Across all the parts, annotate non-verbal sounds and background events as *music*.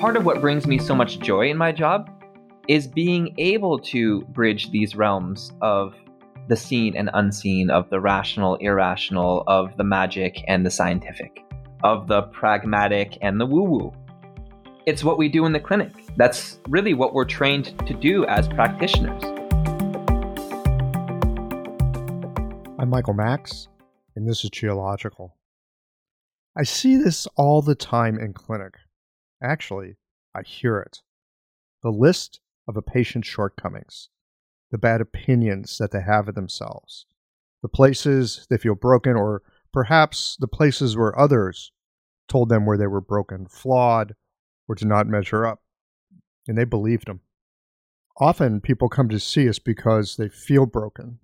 part of what brings me so much joy in my job is being able to bridge these realms of the seen and unseen, of the rational, irrational, of the magic and the scientific, of the pragmatic and the woo woo. It's what we do in the clinic. That's really what we're trained to do as practitioners. I'm Michael Max, and this is Qiological. I see this all the time in clinic. Actually, I hear it. The list of a patient's shortcomings, the bad opinions that they have of themselves, the places they feel broken, or perhaps the places where others told them where they were broken, flawed, or did not measure up. And they believed them. Often people come to see us because they feel broken.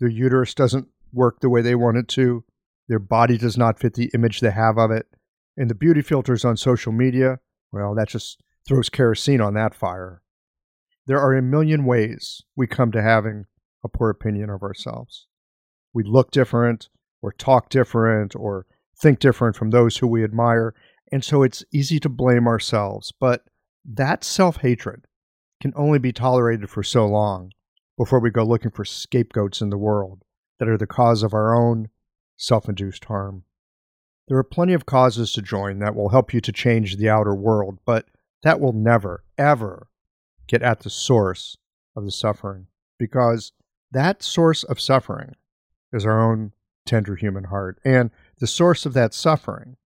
Their uterus doesn't work the way they want it to, their body does not fit the image they have of it. And the beauty filters on social media, well, that just throws kerosene on that fire. There are a million ways we come to having a poor opinion of ourselves. We look different, or talk different, or think different from those who we admire, and so it's easy to blame ourselves. But that self hatred can only be tolerated for so long before we go looking for scapegoats in the world that are the cause of our own self induced harm. There are plenty of causes to join that will help you to change the outer world, but that will never, ever get at the source of the suffering because that source of suffering is our own tender human heart. And the source of that suffering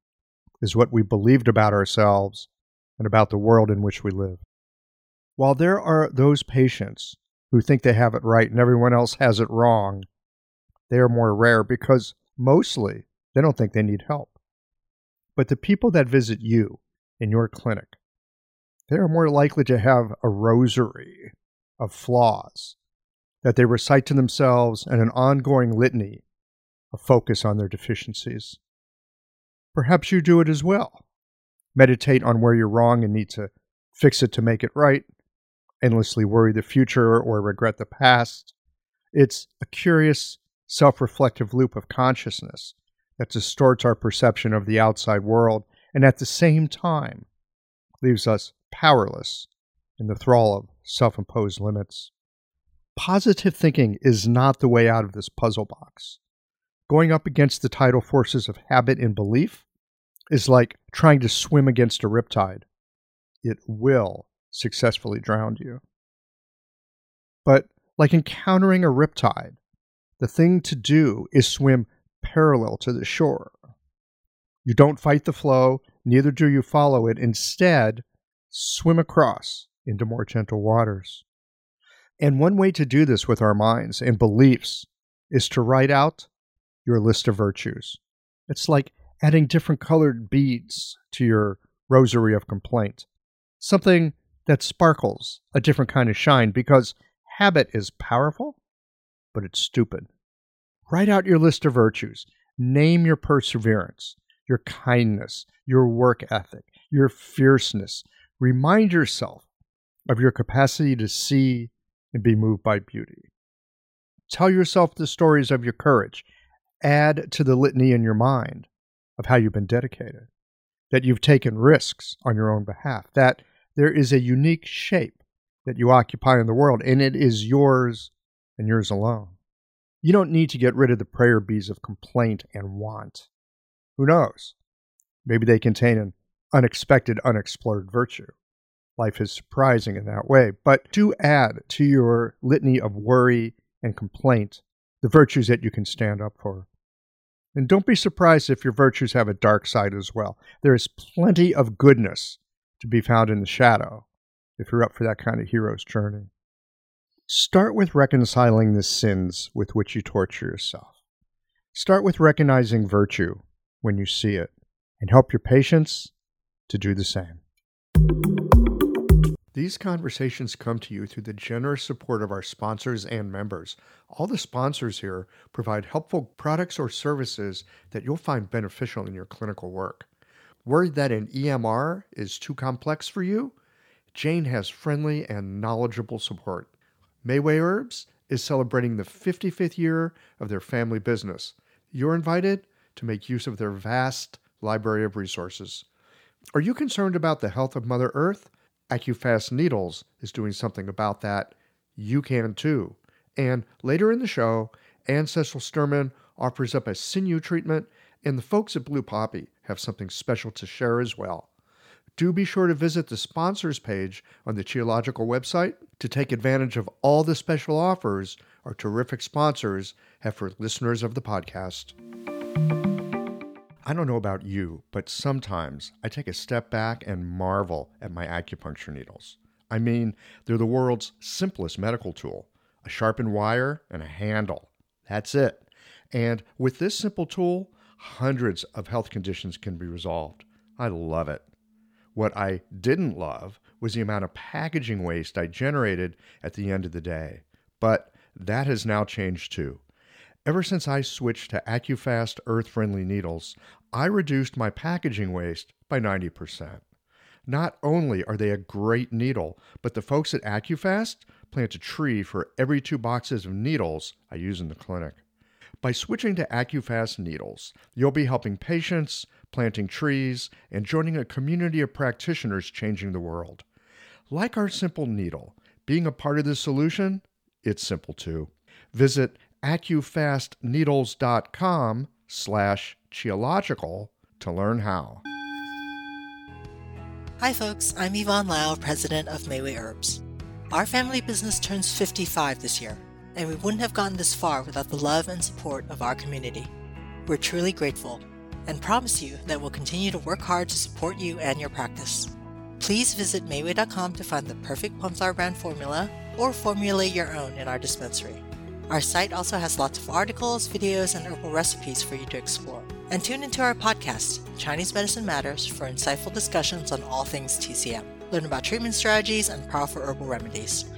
is what we believed about ourselves and about the world in which we live. While there are those patients who think they have it right and everyone else has it wrong, they are more rare because mostly they don't think they need help. But the people that visit you in your clinic they are more likely to have a rosary of flaws that they recite to themselves and an ongoing litany of focus on their deficiencies. Perhaps you do it as well. Meditate on where you're wrong and need to fix it to make it right, endlessly worry the future or regret the past. It's a curious, self reflective loop of consciousness that distorts our perception of the outside world and at the same time leaves us powerless in the thrall of self imposed limits. Positive thinking is not the way out of this puzzle box. Going up against the tidal forces of habit and belief is like trying to swim against a riptide. It will successfully drown you. But like encountering a riptide, the thing to do is swim parallel to the shore. You don't fight the flow, neither do you follow it. Instead, swim across into more gentle waters. And one way to do this with our minds and beliefs is to write out your list of virtues. It's like adding different colored beads to your rosary of complaint. Something that sparkles a different kind of shine because habit is powerful, but it's stupid. Write out your list of virtues. Name your perseverance, your kindness, your work ethic, your fierceness, Remind yourself of your capacity to see and be moved by beauty. Tell yourself the stories of your courage. Add to the litany in your mind of how you've been dedicated, that you've taken risks on your own behalf, that there is a unique shape that you occupy in the world, and it is yours and yours alone. You don't need to get rid of the prayer bees of complaint and want. Who knows? Maybe they contain an unexpected, unexplored virtue. Life is surprising in that way. But do add to your litany of worry and complaint the virtues that you can stand up for. And don't be surprised if your virtues have a dark side as well. There is plenty of goodness to be found in the shadow if you're up for that kind of hero's journey. Start with reconciling the sins with which you torture yourself. Start with recognizing virtue when you see it, and help your patients to do the same. These conversations come to you through the generous support of our sponsors and members. All the sponsors here provide helpful products or services that you'll find beneficial in your clinical work. Worried that an EMR is too complex for you? Jane has friendly and knowledgeable support. Mayway Herbs is celebrating the 55th year of their family business. You're invited to make use of their vast library of resources. Are you concerned about the health of Mother Earth? AccuFast Needles is doing something about that. You can too. And later in the show, Anne Cecil Sturman offers up a sinew treatment, and the folks at Blue Poppy have something special to share as well. Do be sure to visit the sponsors page on the Qiological website to take advantage of all the special offers our terrific sponsors have for listeners of the podcast. I don't know about you, but sometimes I take a step back and marvel at my acupuncture needles. I mean, they're the world's simplest medical tool a sharpened wire and a handle. That's it. And with this simple tool, hundreds of health conditions can be resolved. I love it. What I didn't love was the amount of packaging waste I generated at the end of the day. But that has now changed too. Ever since I switched to AccuFast earth friendly needles, I reduced my packaging waste by 90%. Not only are they a great needle, but the folks at AccuFast plant a tree for every two boxes of needles I use in the clinic. By switching to AccuFast needles, you'll be helping patients, planting trees, and joining a community of practitioners changing the world. Like our simple needle, being a part of the solution, it's simple too. Visit accufastneedles.com slash qiological to learn how. Hi folks, I'm Yvonne Lau, president of Mayway Herbs. Our family business turns 55 this year, and we wouldn't have gotten this far without the love and support of our community. We're truly grateful and promise you that we'll continue to work hard to support you and your practice. Please visit Mayway.com to find the perfect Plumflower brand formula or formulate your own in our dispensary. Our site also has lots of articles, videos, and herbal recipes for you to explore. And tune into our podcast, Chinese Medicine Matters, for insightful discussions on all things TCM. Learn about treatment strategies and powerful herbal remedies.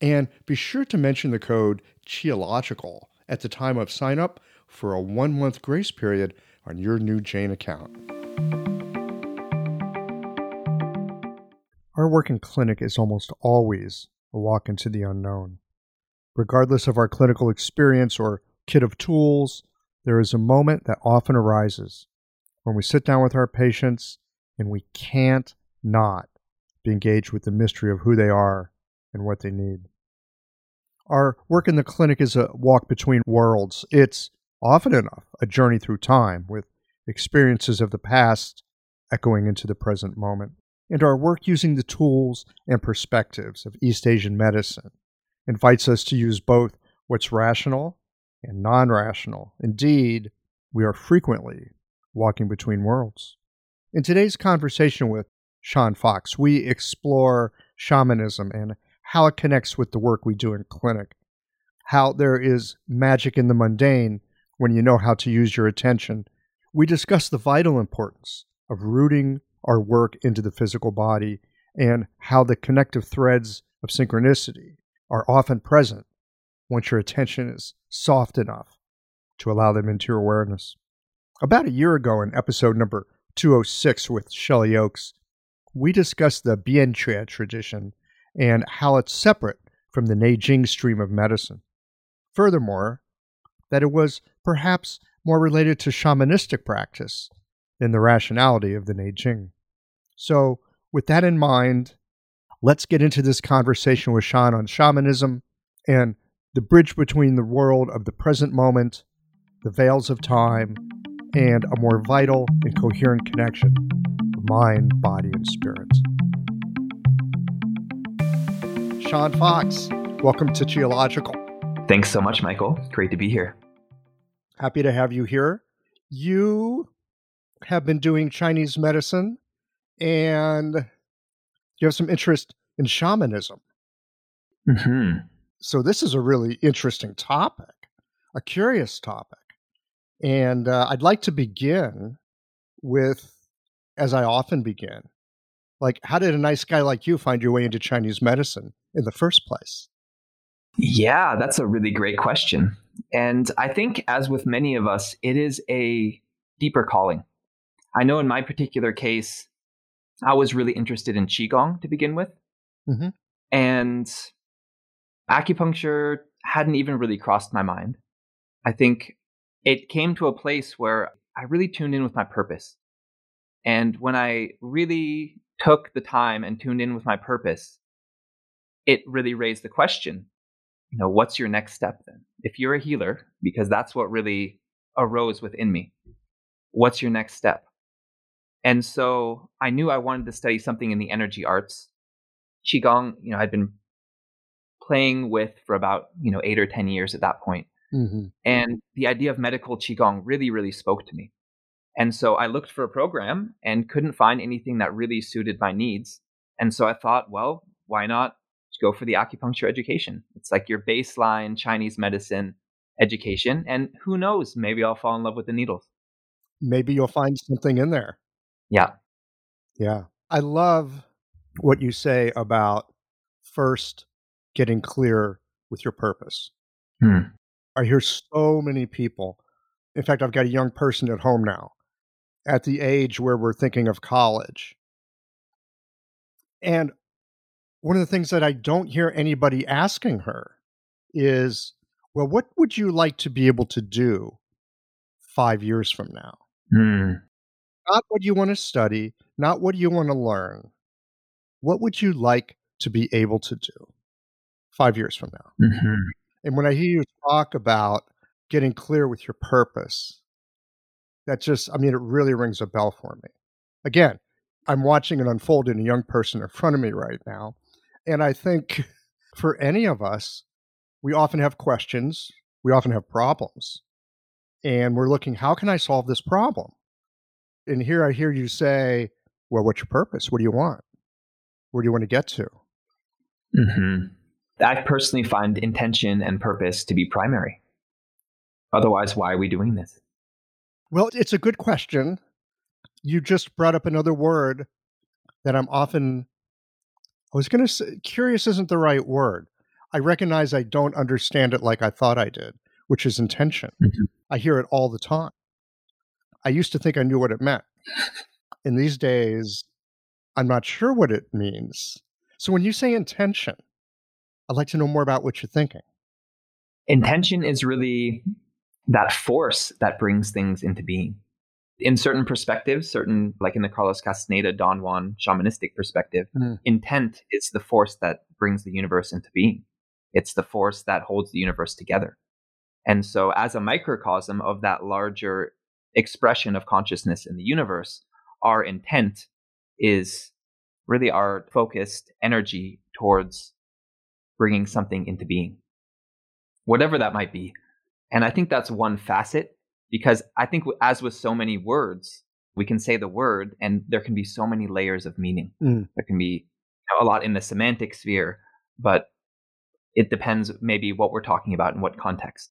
And be sure to mention the code QIOLOGICAL at the time of sign up for a one-month grace period on your new Jane account. Our work in clinic is almost always a walk into the unknown. Regardless of our clinical experience or kit of tools, there is a moment that often arises when we sit down with our patients and we can't not be engaged with the mystery of who they are and what they need. Our work in the clinic is a walk between worlds. It's often enough a journey through time with experiences of the past echoing into the present moment. And our work using the tools and perspectives of East Asian medicine invites us to use both what's rational and non rational. Indeed, we are frequently walking between worlds. In today's conversation with Sean Fox, we explore shamanism and how it connects with the work we do in clinic, how there is magic in the mundane when you know how to use your attention. We discuss the vital importance of rooting our work into the physical body and how the connective threads of synchronicity are often present once your attention is soft enough to allow them into your awareness. About a year ago, in episode number 206 with Shelley Ochs, we discussed the Bian Que tradition and how it's separate from the Neijing stream of medicine. Furthermore, that it was perhaps more related to shamanistic practice than the rationality of the Neijing. So, with that in mind, let's get into this conversation with Sean on shamanism and the bridge between the world of the present moment, the veils of time, and a more vital and coherent connection of mind, body, and spirit. Sean Fox, welcome to Qiological. Thanks so much, Michael. Great to be here. Happy to have you here. You have been doing Chinese medicine and you have some interest in shamanism. Mm-hmm. So, this is a really interesting topic, a curious topic. And uh, I'd like to begin with, as I often begin, like, how did a nice guy like you find your way into Chinese medicine in the first place? Yeah, that's a really great question. And I think, as with many of us, it is a deeper calling. I know in my particular case, I was really interested in Qigong to begin with. Mm-hmm. And acupuncture hadn't even really crossed my mind. I think it came to a place where I really tuned in with my purpose. And when I really took the time and tuned in with my purpose, it really raised the question you know, what's your next step then? If you're a healer, because that's what really arose within me, what's your next step? And so I knew I wanted to study something in the energy arts. Qigong, you know, I'd been playing with for about, you know, eight or 10 years at that point. Mm-hmm. And the idea of medical Qigong really, really spoke to me. And so I looked for a program and couldn't find anything that really suited my needs. And so I thought, well, why not go for the acupuncture education? It's like your baseline Chinese medicine education. And who knows, maybe I'll fall in love with the needles. Maybe you'll find something in there. Yeah. Yeah. I love what you say about first getting clear with your purpose. Hmm. I hear so many people. In fact, I've got a young person at home now at the age where we're thinking of college. And one of the things that I don't hear anybody asking her is, well, what would you like to be able to do five years from now? Hmm. Not what you want to study, not what you want to learn. What would you like to be able to do five years from now? Mm-hmm. And when I hear you talk about getting clear with your purpose, that just, I mean, it really rings a bell for me. Again, I'm watching it unfold in a young person in front of me right now. And I think for any of us, we often have questions, we often have problems. And we're looking, how can I solve this problem? And here I hear you say, well, what's your purpose? What do you want? Where do you want to get to? Mm-hmm. I personally find intention and purpose to be primary. Otherwise, why are we doing this? Well, it's a good question. You just brought up another word that I'm often, I was going to say, curious isn't the right word. I recognize I don't understand it like I thought I did, which is intention. Mm-hmm. I hear it all the time. I used to think I knew what it meant. In these days, I'm not sure what it means. So when you say intention, I'd like to know more about what you're thinking. Intention is really that force that brings things into being. In certain perspectives, certain, like in the Carlos Castaneda, Don Juan shamanistic perspective, Mm. intent is the force that brings the universe into being. It's the force that holds the universe together. And so, as a microcosm of that larger expression of consciousness in the universe, our intent is really our focused energy towards bringing something into being, whatever that might be. And I think that's one facet because I think, as with so many words, we can say the word and there can be so many layers of meaning. Mm. There can be a lot in the semantic sphere, but it depends maybe what we're talking about and what context.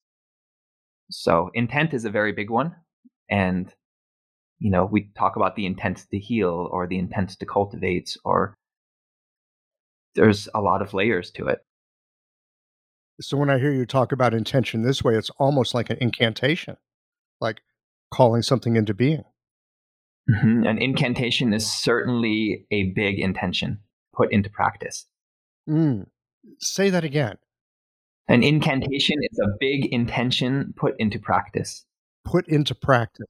So, intent is a very big one. And, you know, we talk about the intent to heal or the intent to cultivate, or there's a lot of layers to it. So when I hear you talk about intention this way, it's almost like an incantation, like calling something into being. Mhm. An incantation is certainly a big intention put into practice. Mm. Say that again. An incantation is a big intention put into practice. Put into practice.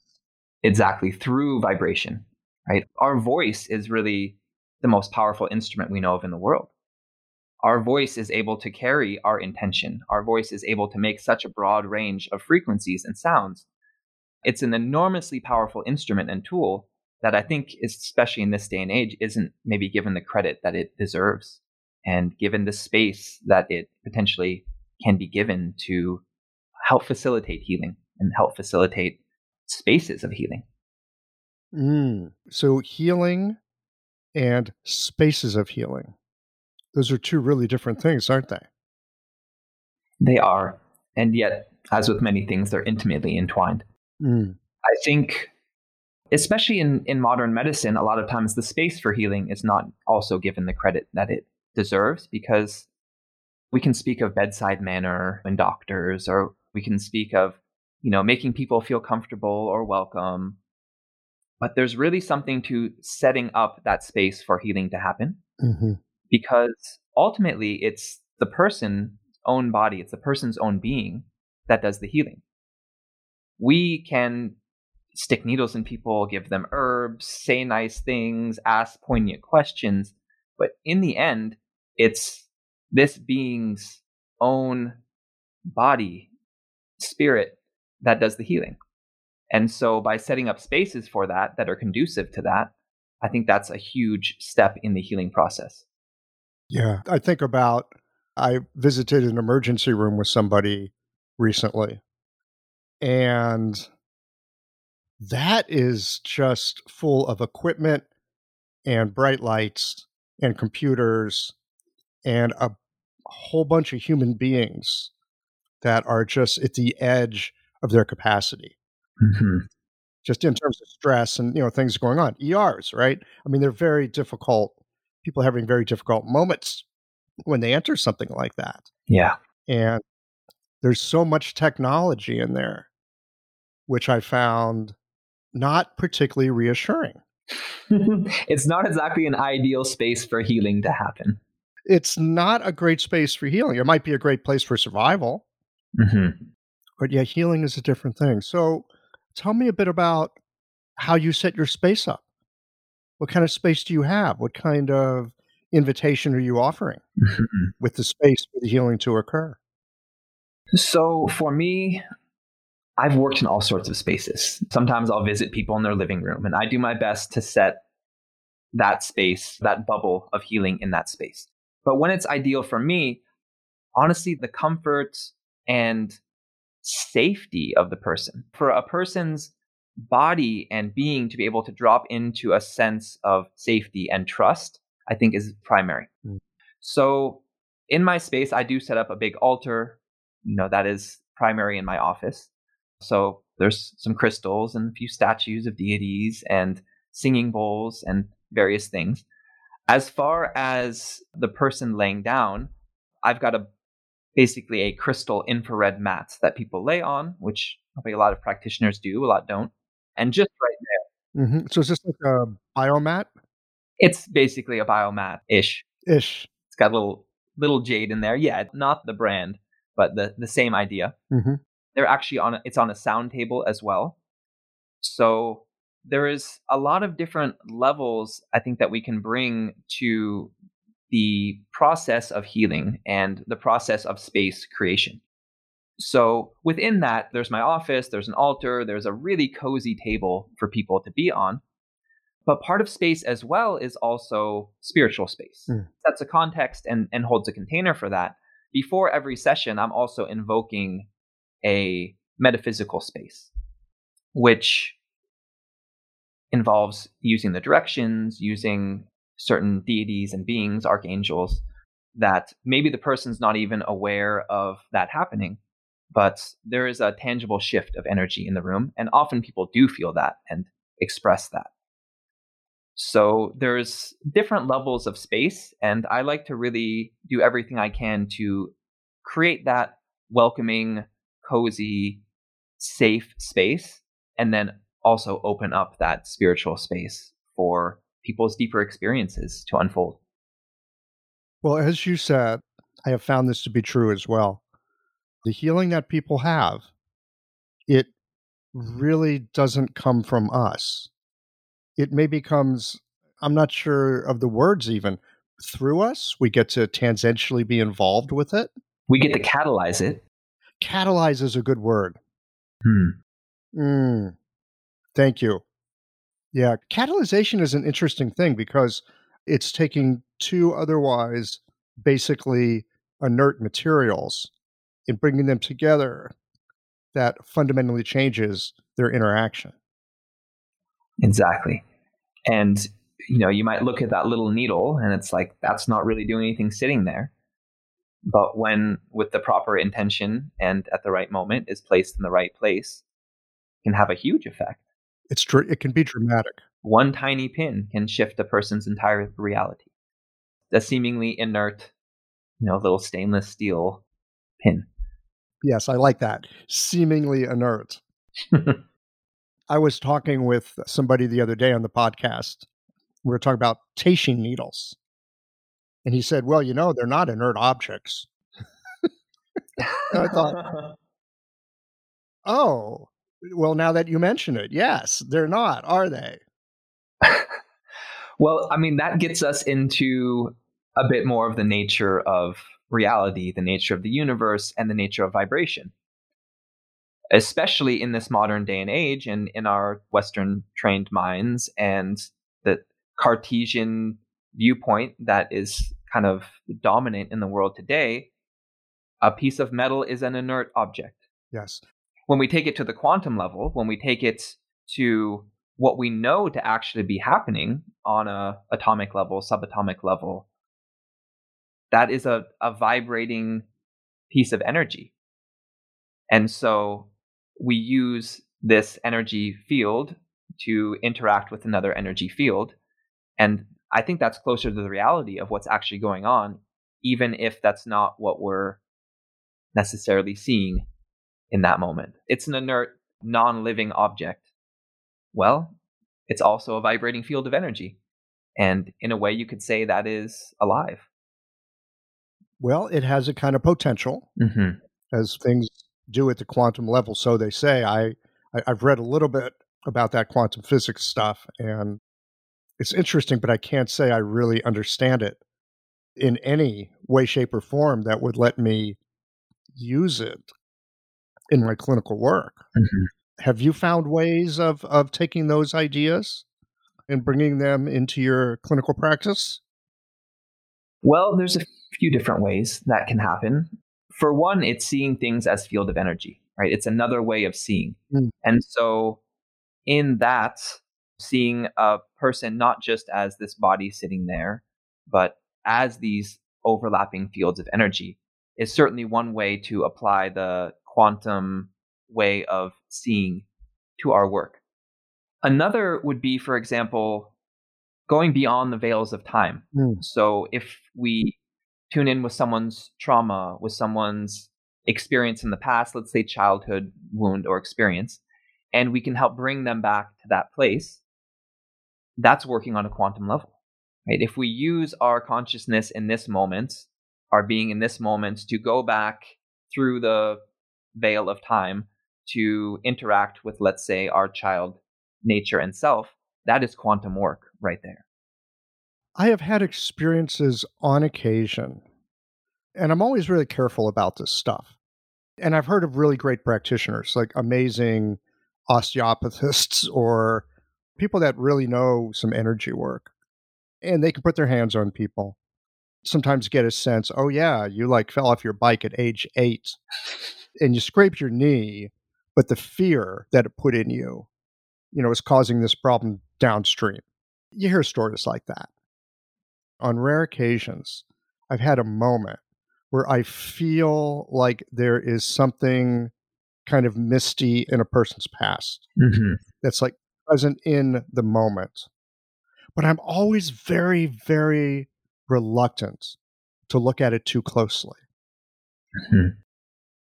Exactly, through vibration, right? Our voice is really the most powerful instrument we know of in the world. Our voice is able to carry our intention. Our voice is able to make such a broad range of frequencies and sounds. It's an enormously powerful instrument and tool that I think, especially in this day and age, isn't maybe given the credit that it deserves and given the space that it potentially can be given to help facilitate healing and help facilitate spaces of healing. Mm. So, healing and spaces of healing. Those are two really different things, aren't they? They are. And yet, as with many things, they're intimately entwined. Mm. I think, especially in, in modern medicine, a lot of times the space for healing is not also given the credit that it deserves because we can speak of bedside manner in doctors, or we can speak of, you know, making people feel comfortable or welcome. But there's really something to setting up that space for healing to happen. Mm-hmm. Because ultimately, it's the person's own body, it's the person's own being that does the healing. We can stick needles in people, give them herbs, say nice things, ask poignant questions. But in the end, it's this being's own body, spirit that does the healing. And so by setting up spaces for that that are conducive to that, I think that's a huge step in the healing process. Yeah. I think about I visited an emergency room with somebody recently. And that is just full of equipment and bright lights and computers and a whole bunch of human beings that are just at the edge of their capacity. Mm-hmm. Just in terms of stress and you know things going on, ERs, right? I mean, they're very difficult. People having very difficult moments when they enter something like that. Yeah, and there's so much technology in there, which I found not particularly reassuring. *laughs* it's not exactly an ideal space for healing to happen it's not a great space for healing. It might be a great place for survival, mm-hmm. but yeah, healing is a different thing. So, tell me a bit about how you set your space up. What kind of space do you have? What kind of invitation are you offering mm-hmm. with the space for the healing to occur? So, for me, I've worked in all sorts of spaces. Sometimes I'll visit people in their living room, and I do my best to set that space, that bubble of healing in that space. But when it's ideal for me, honestly, the comfort and safety of the person, for a person's body and being to be able to drop into a sense of safety and trust, I think is primary. Mm. So in my space, I do set up a big altar. You know, that is primary in my office. So there's some crystals and a few statues of deities and singing bowls and various things. As far as the person laying down, I've got a basically a crystal infrared mat that people lay on, which probably a lot of practitioners do, a lot don't. And just right there. Mm-hmm. So it's just like a biomat? It's basically a biomat ish. Ish. It's got a little little jade in there. Yeah, not the brand, but the the same idea. Mm-hmm. They're actually on a, it's on a sound table as well. So there is a lot of different levels I think that we can bring to the process of healing and the process of space creation. So within that, there's my office, there's an altar, there's a really cozy table for people to be on. But part of space as well is also spiritual space. Mm. That's a context and, and holds a container for that. Before every session, I'm also invoking a metaphysical space, which involves using the directions, using certain deities and beings, archangels, that maybe the person's not even aware of that happening, but there is a tangible shift of energy in the room. And often people do feel that and express that. So there's different levels of space, and I like to really do everything I can to create that welcoming, cozy, safe space, and then also open up that spiritual space for people's deeper experiences to unfold. Well, as you said, I have found this to be true as well. the healing that people have, it really doesn't come from us. It maybe comes, I'm not sure of the words even, through us. We get to tangentially be involved with it. We get to catalyze it. Catalyze is a good word. Hmm. Mm, thank you. Yeah, catalyzation is an interesting thing because it's taking two otherwise basically inert materials and bringing them together that fundamentally changes their interaction. Exactly. And you know, you might look at that little needle and it's like that's not really doing anything sitting there. But when with the proper intention and at the right moment is placed in the right place, can have a huge effect. It's true. It can be dramatic. One tiny pin can shift a person's entire reality. A seemingly inert, you know, little stainless steel pin. Yes, I like that. Seemingly inert. *laughs* I was talking with somebody the other day on the podcast. We were talking about Teishin needles. And he said, Well, you know, they're not inert objects. I thought, *laughs* Oh, well, now that you mention it, yes, they're not, are they? well, I mean, that gets us into a bit more of the nature of reality, the nature of the universe, and the nature of vibration. Especially in this modern day and age, and in our Western trained minds, and the Cartesian viewpoint that is kind of dominant in the world today, a piece of metal is an inert object. Yes when we take it to the quantum level, when we take it to what we know to actually be happening on a atomic level, subatomic level, that is a, a vibrating piece of energy. And so we use this energy field to interact with another energy field. And I think that's closer to the reality of what's actually going on, even if that's not what we're necessarily seeing in that moment. It's an inert, non living object. Well, it's also a vibrating field of energy. And in a way, you could say that is alive. Well, it has a kind of potential, mm-hmm. as things do at the quantum level. So they say. I, I I've read a little bit about that quantum physics stuff, and it's interesting, but I can't say I really understand it in any way, shape, or form that would let me use it in my clinical work. Mm-hmm. Have you found ways of, of taking those ideas and bringing them into your clinical practice? Well, there's a few different ways that can happen. For one, it's seeing things as field of energy, right? It's another way of seeing. Mm. And so, in that, seeing a person not just as this body sitting there, but as these overlapping fields of energy is certainly one way to apply the quantum way of seeing to our work. Another would be, for example, going beyond the veils of time. Mm. So if we tune in with someone's trauma, with someone's experience in the past, let's say childhood wound or experience, and we can help bring them back to that place, that's working on a quantum level. Right? If we use our consciousness in this moment, our being in this moment to go back through the veil of time to interact with, let's say, our child nature and self, that is quantum work right there. I have had experiences on occasion, and I'm always really careful about this stuff. And I've heard of really great practitioners, like amazing osteopathists *laughs* or people that really know some energy work. And they can put their hands on people. Sometimes get a sense, oh, yeah, you like fell off your bike at age eight and you scraped your knee, but the fear that it put in you, you know, is causing this problem downstream. You hear stories like that. On rare occasions, I've had a moment where I feel like there is something kind of misty in a person's past mm-hmm. that's like present in the moment. But I'm always very, very reluctant to look at it too closely. Mm-hmm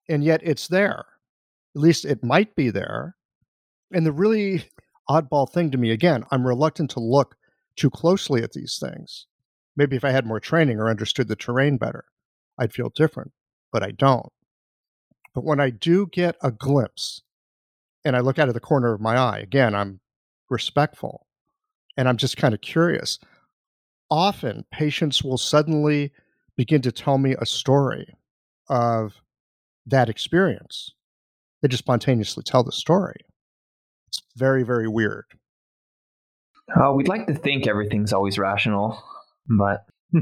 and yet it's there. At least it might be there. And the really oddball thing to me, again, I'm reluctant to look too closely at these things. Maybe if I had more training or understood the terrain better, I'd feel different, but I don't. But when I do get a glimpse and I look out of the corner of my eye, again, I'm respectful and I'm just kind of curious. Often patients will suddenly begin to tell me a story of that experience. They just spontaneously tell the story. It's very, very weird. Uh, we'd like to think everything's always rational, but *laughs*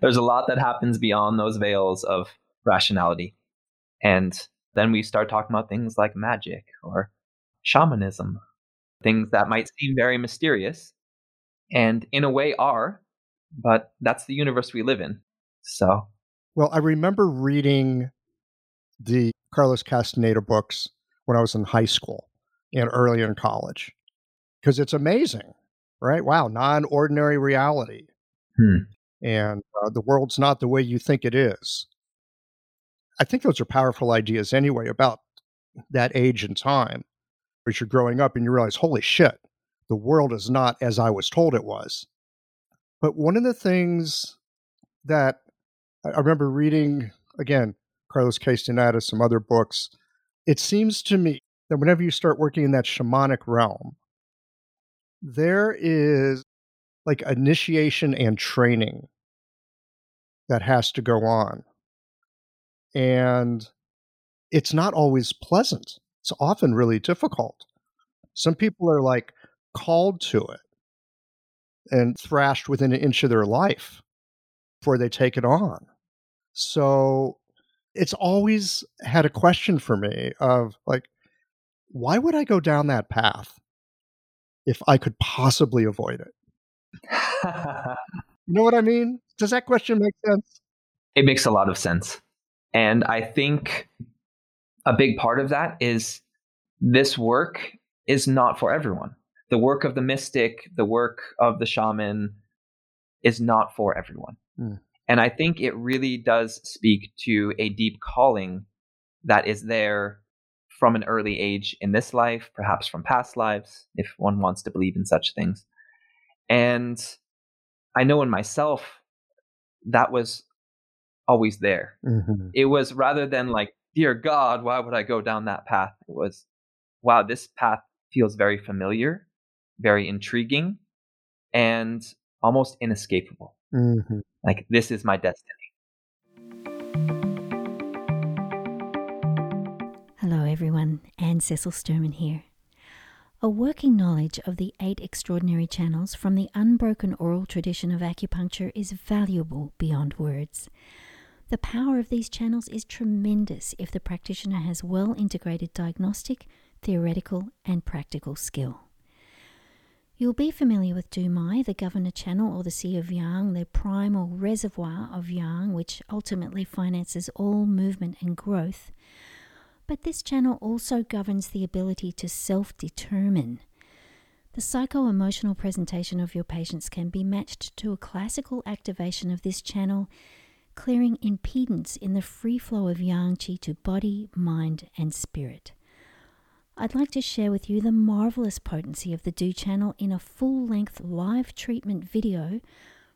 there's a lot that happens beyond those veils of rationality. And then we start talking about things like magic or shamanism, things that might seem very mysterious and in a way are, but that's the universe we live in. So, well, I remember reading the Carlos Castaneda books when I was in high school and early in college because it's amazing, right? Wow, non ordinary reality. Hmm. And uh, the world's not the way you think it is. I think those are powerful ideas anyway about that age and time as you're growing up and you realize, holy shit, the world is not as I was told it was. But one of the things that I remember reading, again, Carlos Castaneda, some other books, it seems to me that whenever you start working in that shamanic realm, there is like initiation and training that has to go on. And it's not always pleasant. It's often really difficult. Some people are like called to it and thrashed within an inch of their life before they take it on. So it's always had a question for me of like, why would I go down that path if I could possibly avoid it? you know what I mean? Does that question make sense? It makes a lot of sense. And I think a big part of that is this work is not for everyone. The work of the mystic, the work of the shaman is not for everyone. Mm. And I think it really does speak to a deep calling that is there from an early age in this life, perhaps from past lives, if one wants to believe in such things. And I know in myself that was always there. Mm-hmm. It was rather than like, dear God, why would I go down that path? It was, wow, this path feels very familiar, very intriguing, and almost inescapable. Mm-hmm. Like, this is my destiny. Hello, everyone. Anne Cecil Sturman here. A working knowledge of the eight extraordinary channels from the unbroken oral tradition of acupuncture is valuable beyond words. The power of these channels is tremendous if the practitioner has well integrated diagnostic, theoretical, and practical skill. You'll be familiar with Dumai, the governor channel, or the Sea of Yang, the primal reservoir of Yang, which ultimately finances all movement and growth. But this channel also governs the ability to self determine. The psycho emotional presentation of your patients can be matched to a classical activation of this channel, clearing impedance in the free flow of Yang Qi to body, mind, and spirit. I'd like to share with you the marvelous potency of the Du channel in a full length live treatment video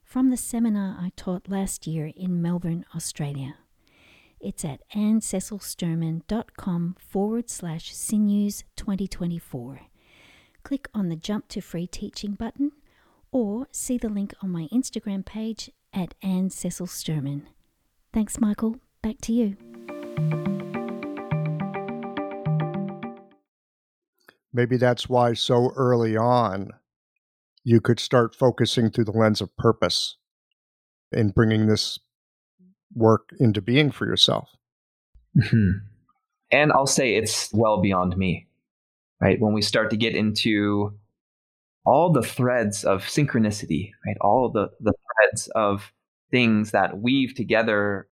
from the seminar I taught last year in Melbourne, Australia. It's at anncecilsturman.com forward slash sinews 2024. Click on the Jump to Free Teaching button or see the link on my Instagram page at Anne Cecil Sturman. Thanks, Michael. Back to you. maybe that's why so early on you could start focusing through the lens of purpose and bringing this work into being for yourself. Mm-hmm. And I'll say it's well beyond me, right? When we start to get into all the threads of synchronicity, right? All the, the threads of things that weave together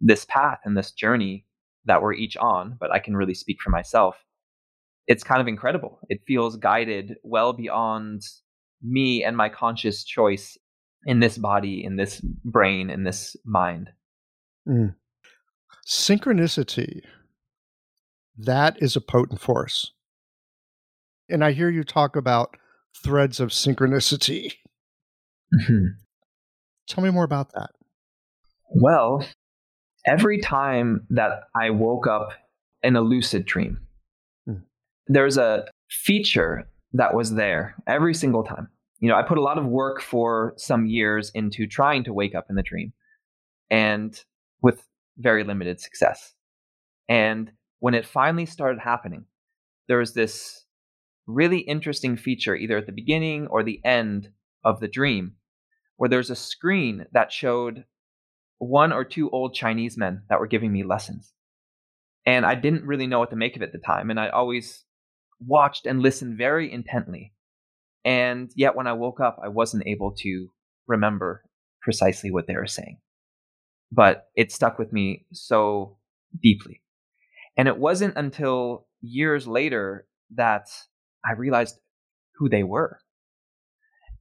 this path and this journey that we're each on, but I can really speak for myself it's kind of incredible. It feels guided well beyond me and my conscious choice in this body, in this brain, in this mind. Mm. Synchronicity, that is a potent force. And I hear you talk about threads of synchronicity. Mm-hmm. Tell me more about that. Well, every time that I woke up in a lucid dream, Hmm. there's a feature that was there every single time. You know, I put a lot of work for some years into trying to wake up in the dream and with very limited success. And when it finally started happening, there was this really interesting feature either at the beginning or the end of the dream where there's a screen that showed one or two old Chinese men that were giving me lessons. And I didn't really know what to make of it at the time. And I always watched and listened very intently. And yet, when I woke up, I wasn't able to remember precisely what they were saying. But it stuck with me so deeply. And it wasn't until years later that I realized who they were.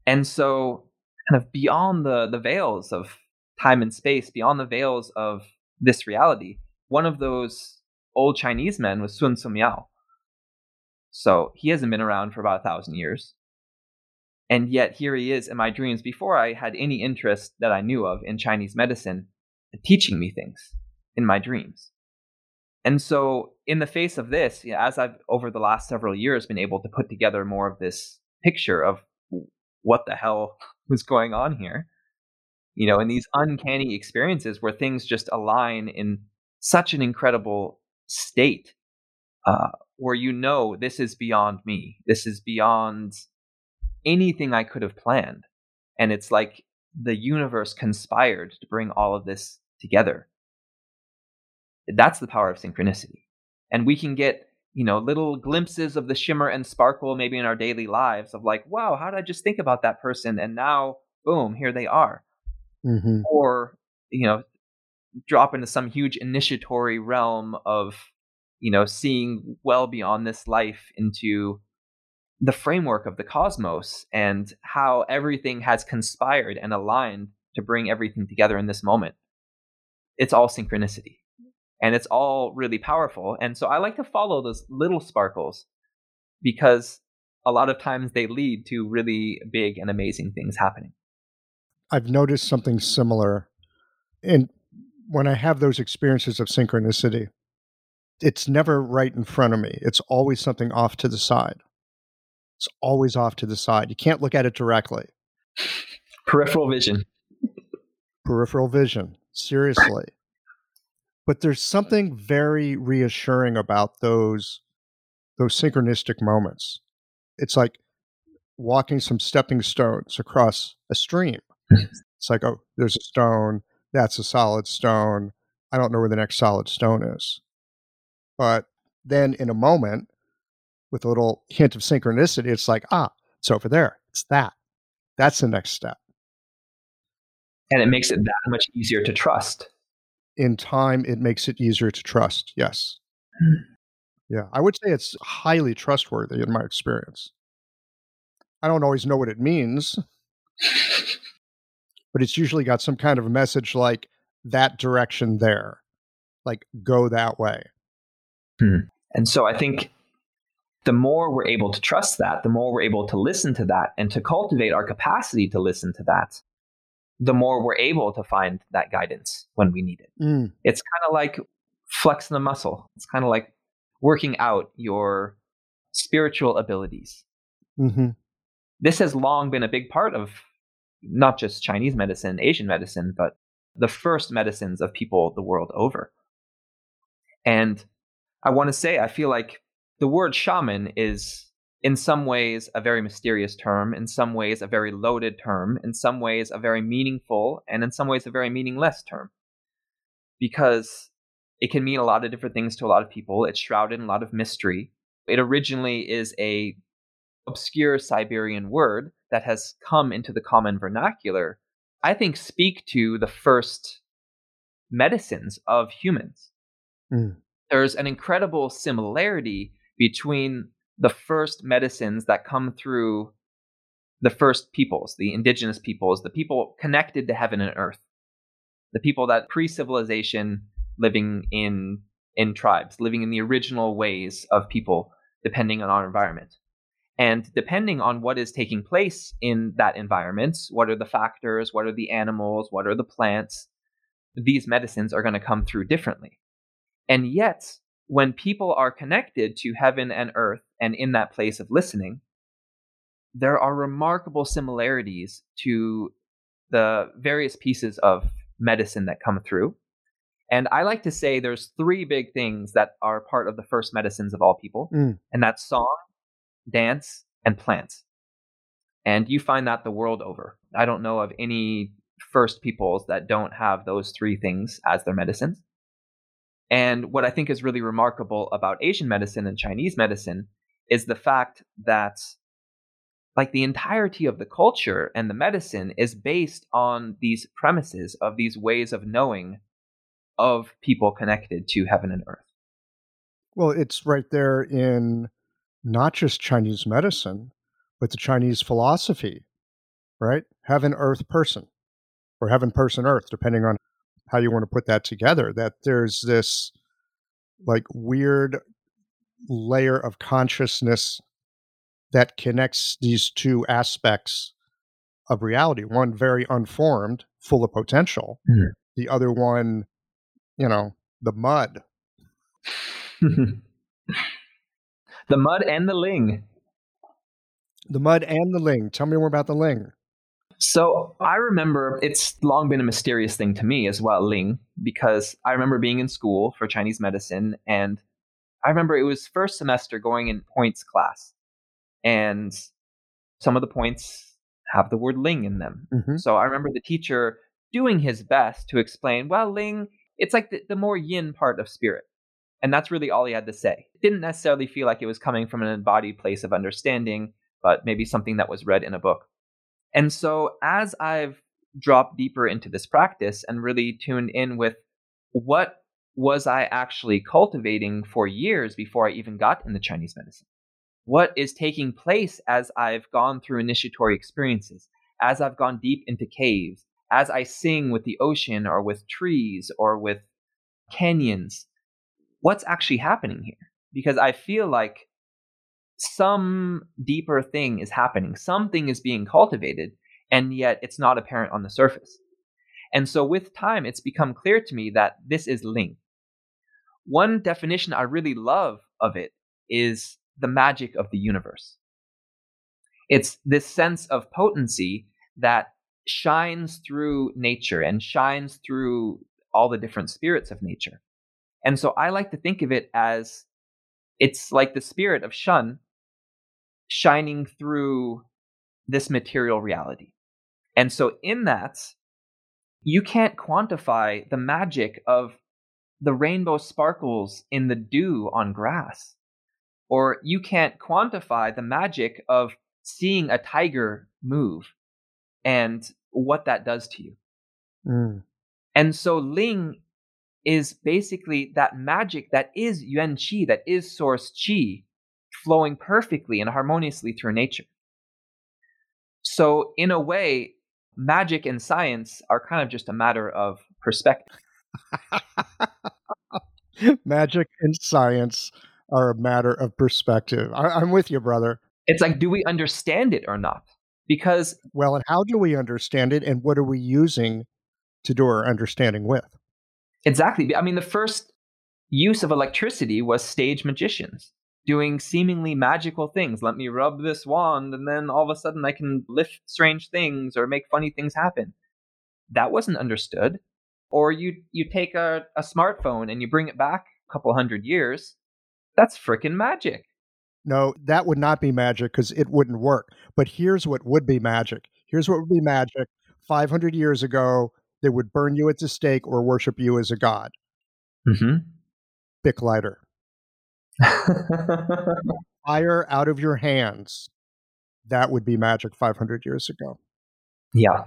And so, kind of beyond the, the veils of time and space, beyond the veils of this reality, one of those old Chinese men was Sun Simiao. So he hasn't been around for about a thousand years. And yet here he is in my dreams before I had any interest that I knew of in Chinese medicine, teaching me things in my dreams. And so, in the face of this, as I've over the last several years been able to put together more of this picture of what the hell *laughs* was going on here, you know, in these uncanny experiences where things just align in such an incredible state, uh, where you know this is beyond me, this is beyond anything I could have planned, and it's like the universe conspired to bring all of this together that's the power of synchronicity. And we can get, you know, little glimpses of the shimmer and sparkle maybe in our daily lives of like, wow, how did I just think about that person? And now, boom, here they are. Mm-hmm. Or, you know, drop into some huge initiatory realm of, you know, seeing well beyond this life into the framework of the cosmos and how everything has conspired and aligned to bring everything together in this moment. It's all synchronicity and it's all really powerful. And so I like to follow those little sparkles because a lot of times they lead to really big and amazing things happening. I've noticed something similar. And when I have those experiences of synchronicity, it's never right in front of me. It's always something off to the side. It's always off to the side. You can't look at it directly. *laughs* Peripheral vision. Peripheral vision. Seriously. But there's something very reassuring about those those synchronistic moments. It's like walking some stepping stones across a stream. *laughs* it's like, oh, there's a stone, that's a solid stone. I don't know where the next solid stone is. But then in a moment, with a little hint of synchronicity, it's like, ah, it's over there. It's that. That's the next step. And it makes it that much easier to trust. In time, it makes it easier to trust. Yes. Yeah. I would say it's highly trustworthy in my experience. I don't always know what it means, but it's usually got some kind of a message like that direction there, like go that way. Hmm. And so I think the more we're able to trust that, the more we're able to listen to that and to cultivate our capacity to listen to that, the more we're able to find that guidance when we need it. Mm. It's kind of like flexing the muscle. It's kind of like working out your spiritual abilities. hmm This has long been a big part of not just Chinese medicine, Asian medicine, but the first medicines of people the world over. And I want to say, I feel like the word shaman is in some ways a very mysterious term, in some ways a very loaded term, in some ways a very meaningful, and in some ways a very meaningless term. Because it can mean a lot of different things to a lot of people. It's shrouded in a lot of mystery. It originally is a obscure Siberian word that has come into the common vernacular, I think speak to the first medicines of humans. Mm. There's an incredible similarity between the first medicines that come through the first peoples, the indigenous peoples, the people connected to heaven and earth, the people that pre-civilization living in in tribes, living in the original ways of people, depending on our environment. And depending on what is taking place in that environment, what are the factors, what are the animals, what are the plants, these medicines are going to come through differently. And yet, when people are connected to heaven and earth and in that place of listening, there are remarkable similarities to the various pieces of medicine that come through. And I like to say there's three big things that are part of the first medicines of all people, Mm. and that's song, dance, and plants. And you find that the world over. I don't know of any first peoples that don't have those three things as their medicines. And what I think is really remarkable about Asian medicine and Chinese medicine is the fact that like the entirety of the culture and the medicine is based on these premises of these ways of knowing of people connected to heaven and earth. Well, it's right there in not just Chinese medicine, but the Chinese philosophy, right? Heaven, earth, person, or heaven, person, earth, depending on how you want to put that together. That there's this like weird layer of consciousness that connects these two aspects of reality one very unformed, full of potential, Mhm. the other one, you know, the mud. *laughs* the mud and the ling. The mud and the ling. Tell me more about the ling. So I remember it's long been a mysterious thing to me as well, Ling, because I remember being in school for Chinese medicine, and I remember it was first semester going in points class, and some of the points have the word Ling in them. Mhm. So I remember the teacher doing his best to explain, well, Ling, it's like the, the more yin part of spirit. And that's really all he had to say. It didn't necessarily feel like it was coming from an embodied place of understanding, but maybe something that was read in a book. And so, as I've dropped deeper into this practice and really tuned in with what was I actually cultivating for years before I even got into Chinese medicine? What is taking place as I've gone through initiatory experiences, as I've gone deep into caves, as I sing with the ocean or with trees or with canyons? What's actually happening here? Because I feel like some deeper thing is happening, something is being cultivated, and yet it's not apparent on the surface. And so with time, it's become clear to me that this is Ling. One definition I really love of it is the magic of the universe. It's this sense of potency that shines through nature and shines through all the different spirits of nature. And so I like to think of it as it's like the spirit of Shen shining through this material reality. And so, in that, you can't quantify the magic of the rainbow sparkles in the dew on grass, or you can't quantify the magic of seeing a tiger move and what that does to you. Mm. And so, Ling is basically that magic that is Yuan Qi, that is source Qi, flowing perfectly and harmoniously through nature. So, in a way, magic and science are kind of just a matter of perspective. *laughs* Magic and science are a matter of perspective. I, I'm with you, brother. It's like, do we understand it or not? Because Well, and how do we understand it, and what are we using to do our understanding with? Exactly. I mean, the first use of electricity was stage magicians doing seemingly magical things. Let me rub this wand, and then all of a sudden I can lift strange things or make funny things happen. That wasn't understood. Or you you take a, a smartphone and you bring it back a couple hundred years. That's freaking magic. No, that would not be magic because it wouldn't work. But here's what would be magic. Here's what would be magic. 500 years ago, they would burn you at the stake or worship you as a god. Mm-hmm. Bic lighter. Fire out of your hands. That would be magic 500 years ago. Yeah.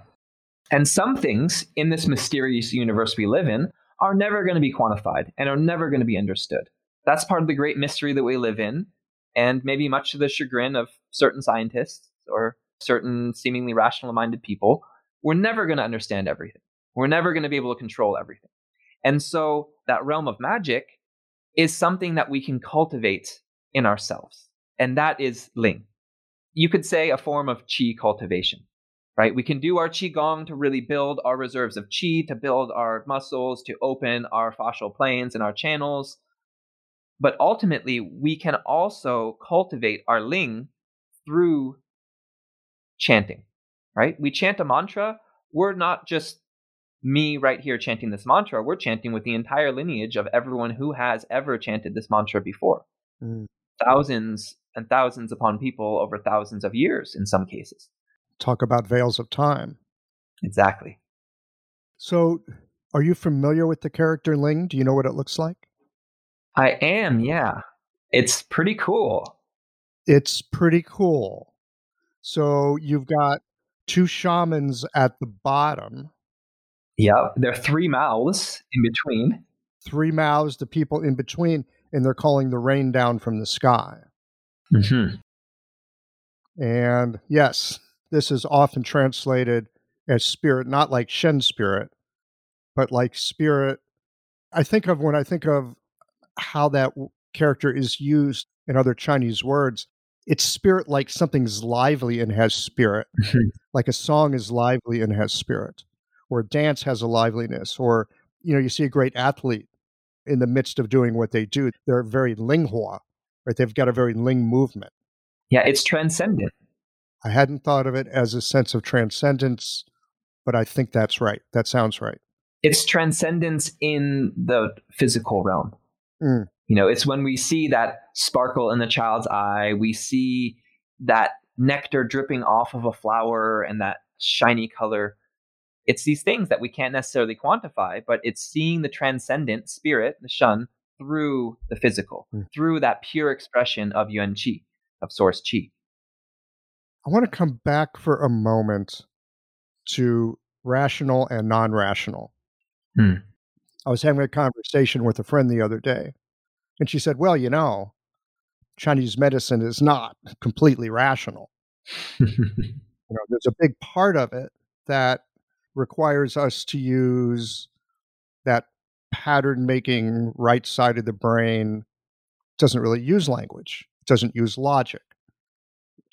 And some things in this mysterious universe we live in are never going to be quantified and are never going to be understood. That's part of the great mystery that we live in, and maybe much to the chagrin of certain scientists or certain seemingly rational minded people. We're never going to understand everything. We're never going to be able to control everything. And so that realm of magic is something that we can cultivate in ourselves. And that is Ling. You could say a form of Qi cultivation. right? We can do our qigong to really build our reserves of qi, to build our muscles, to open our fascial planes and our channels. But ultimately, we can also cultivate our ling through chanting, right? We chant a mantra. We're not just me right here chanting this mantra. We're chanting with the entire lineage of everyone who has ever chanted this mantra before. Mm. Thousands and thousands upon people over thousands of years in some cases. Talk about veils of time. Exactly. So, are you familiar with the character Ling? Do you know what it looks like? I am, yeah. It's pretty cool. It's pretty cool. So, you've got two shamans at the bottom. Yeah, there are three mouths in between. Three mouths, the people in between, and they're calling the rain down from the sky. Mm-hmm. And yes, this is often translated as spirit, not like Shen spirit, but like spirit. I think of when I think of how that character is used in other Chinese words, it's spirit like something's lively and has spirit, mm-hmm. like a song is lively and has spirit, or dance has a liveliness, or you know, you see a great athlete in the midst of doing what they do. They're very linghua, right? They've got a very ling movement. Yeah, it's transcendent. I hadn't thought of it as a sense of transcendence, but I think that's right. That sounds right. It's transcendence in the physical realm. Mm. You know, it's when we see that sparkle in the child's eye, we see that nectar dripping off of a flower and that shiny color. It's these things that we can't necessarily quantify, but it's seeing the transcendent spirit, the shen, through the physical, mm. through that pure expression of Yuan Qi, of source Qi. I want to come back for a moment to rational and non rational. Hmm. I was having a conversation with a friend the other day, and she said, Well, you know, Chinese medicine is not completely rational. *laughs* you know, there's a big part of it that requires us to use that pattern making right side of the brain. Doesn't really use language, it doesn't use logic.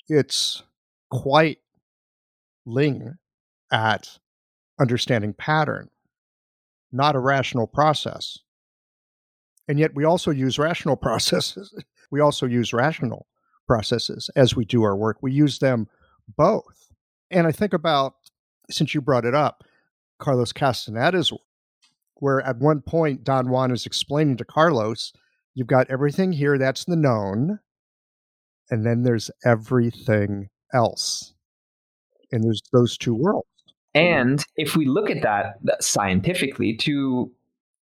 It's quite ling at understanding pattern, not a rational process. And yet we also use rational *laughs* processes. We also use rational processes as we do our work. We use them both. And I think about, since you brought it up, Carlos Castaneda's where at one point Don Juan is explaining to Carlos, you've got everything here that's the known, and then there's everything else. And there's those two worlds. And if we look at that scientifically to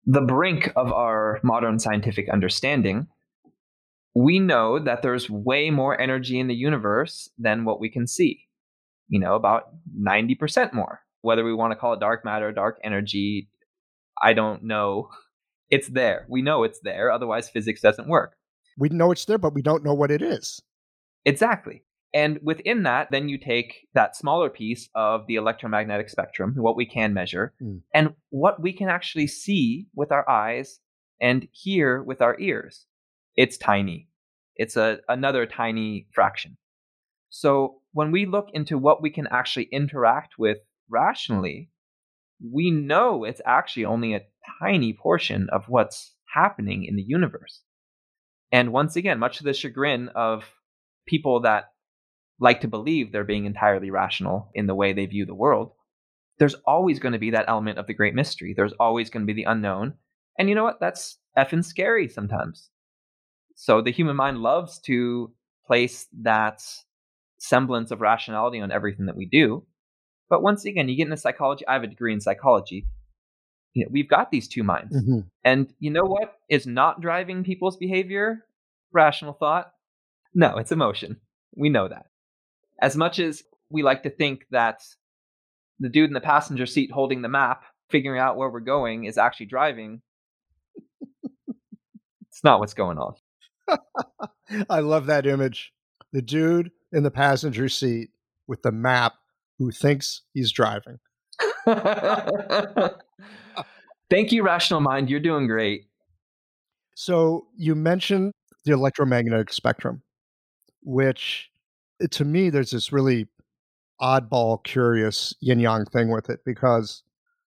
the brink of our modern scientific understanding, we know that there's way more energy in the universe than what we can see. You know, about 90% more. Whether we want to call it dark matter, or dark energy, I don't know. *laughs* It's there. We know it's there. Otherwise, physics doesn't work. We know it's there, but we don't know what it is. Exactly. And within that, then you take that smaller piece of the electromagnetic spectrum, what we can measure, mm. and what we can actually see with our eyes and hear with our ears. It's tiny. It's a, another tiny fraction. So when we look into what we can actually interact with rationally, we know it's actually only a tiny portion of what's happening in the universe. And once again, much to the chagrin of people that like to believe they're being entirely rational in the way they view the world, there's always going to be that element of the great mystery. There's always going to be the unknown. And you know what? That's effing scary sometimes. So the human mind loves to place that semblance of rationality on everything that we do. But once again, you get into psychology. I have a degree in psychology. You know, we've got these two minds. Mm-hmm. And you know what is not driving people's behavior? Rational thought? No, it's emotion. We know that as much as we like to think that the dude in the passenger seat holding the map, figuring out where we're going, is actually driving, it's not what's going on. *laughs* I love that image. The dude in the passenger seat with the map who thinks he's driving. *laughs* Thank you, Rational Mind. You're doing great. So, you mentioned the electromagnetic spectrum, which eh, to me, there's this really oddball, curious yin yang thing with it because,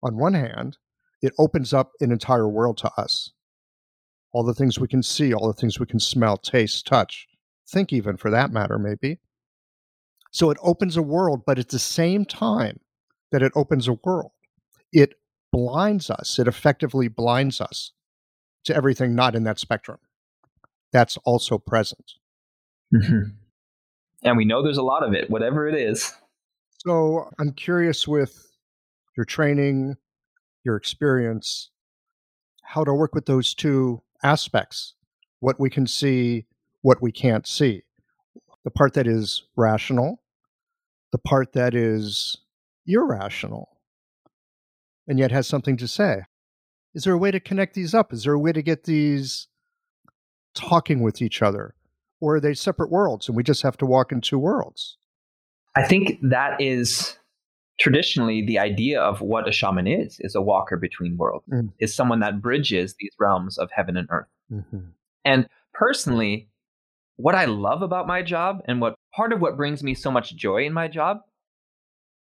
on one hand, it opens up an entire world to us. All the things we can see, all the things we can smell, taste, touch, think, even for that matter, maybe. So it opens a world, but at the same time that it opens a world, it blinds us, it effectively blinds us to everything not in that spectrum. That's also present. Mm-hmm. And we know there's a lot of it, whatever it is. So I'm curious with your training, your experience, how to work with those two aspects what we can see, what we can't see. The part that is rational, the part that is irrational, and yet has something to say. Is there a way to connect these up? Is there a way to get these talking with each other? Or are they separate worlds and we just have to walk in two worlds? I think that is traditionally the idea of what a shaman is is a walker between worlds mm. is someone that bridges these realms of heaven and earth mm-hmm. and personally what i love about my job and what part of what brings me so much joy in my job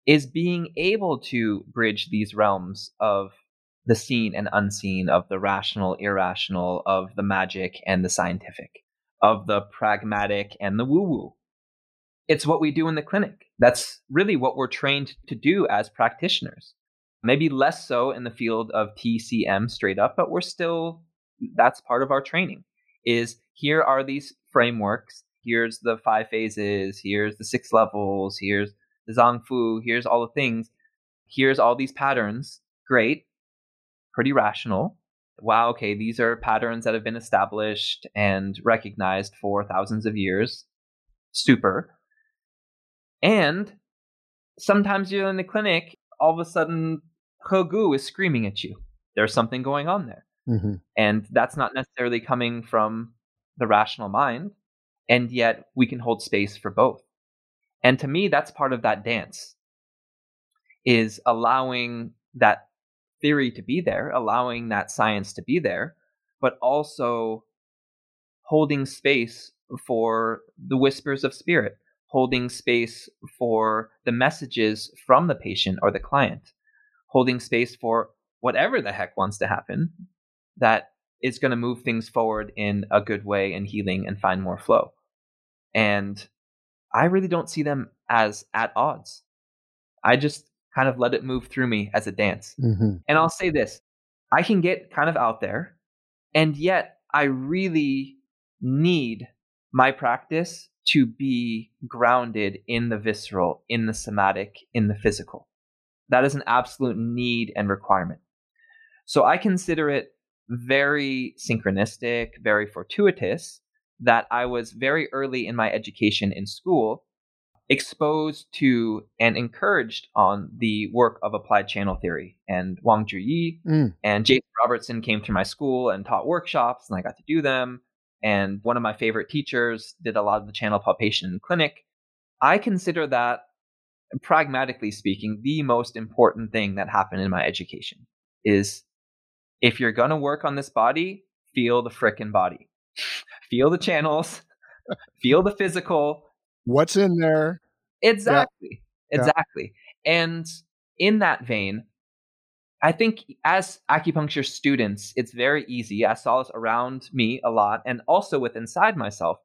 is being able to bridge these realms of the seen and unseen of the rational irrational of the magic and the scientific of the pragmatic and the woo woo it's what we do in the clinic. That's really what we're trained to do as practitioners. Maybe less so in the field of TCM straight up, but we're still, that's part of our training is here are these frameworks. Here's the five phases. Here's the six levels. Here's the Zang Fu. Here's all the things. Here's all these patterns. Great. Pretty rational. Wow, okay, these are patterns that have been established and recognized for thousands of years. Super and sometimes you're in the clinic, all of a sudden, Gu is screaming at you. There's something going on there. Mm-hmm. And that's not necessarily coming from the rational mind. And yet we can hold space for both. And to me, that's part of that dance is allowing that theory to be there, allowing that science to be there, but also holding space for the whispers of spirit, holding space for the messages from the patient or the client, holding space for whatever the heck wants to happen that is going to move things forward in a good way and healing and find more flow. And I really don't see them as at odds. I just kind of let it move through me as a dance. Mm-hmm. And I'll say this I can get kind of out there, and yet I really need my practice to be grounded in the visceral, in the somatic, in the physical. That is an absolute need and requirement. So I consider it very synchronistic, very fortuitous that I was very early in my education in school exposed to and encouraged on the work of applied channel theory. And Wang Ju-Yi mm. and Jason Robertson came through my school and taught workshops, and I got to do them and one of my favorite teachers did a lot of the channel palpation clinic. I consider that, pragmatically speaking, the most important thing that happened in my education is if you're to work on this body, feel the frickin' body. feel the channels, feel the physical. What's in there? Exactly. Yeah. Exactly. And in that vein, I think as acupuncture students, it's very easy. I saw this around me a lot and also with inside myself.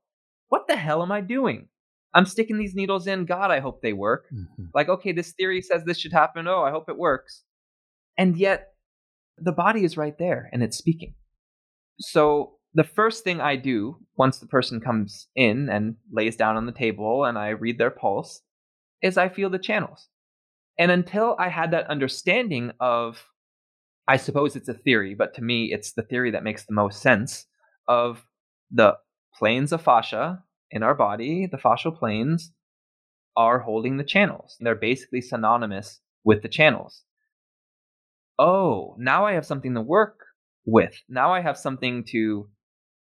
What the hell am I doing? I'm sticking these needles in. God, I hope they work. Mm-hmm. Like, okay, this theory says this should happen. Oh, I hope it works. And yet, the body is right there and it's speaking. So, the first thing I do once the person comes in and lays down on the table and I read their pulse is I feel the channels. And until I had that understanding of, I suppose it's a theory, but to me, it's the theory that makes the most sense of the planes of fascia in our body, the fascial planes are holding the channels. They're basically synonymous with the channels. Oh, now I have something to work with. Now I have something to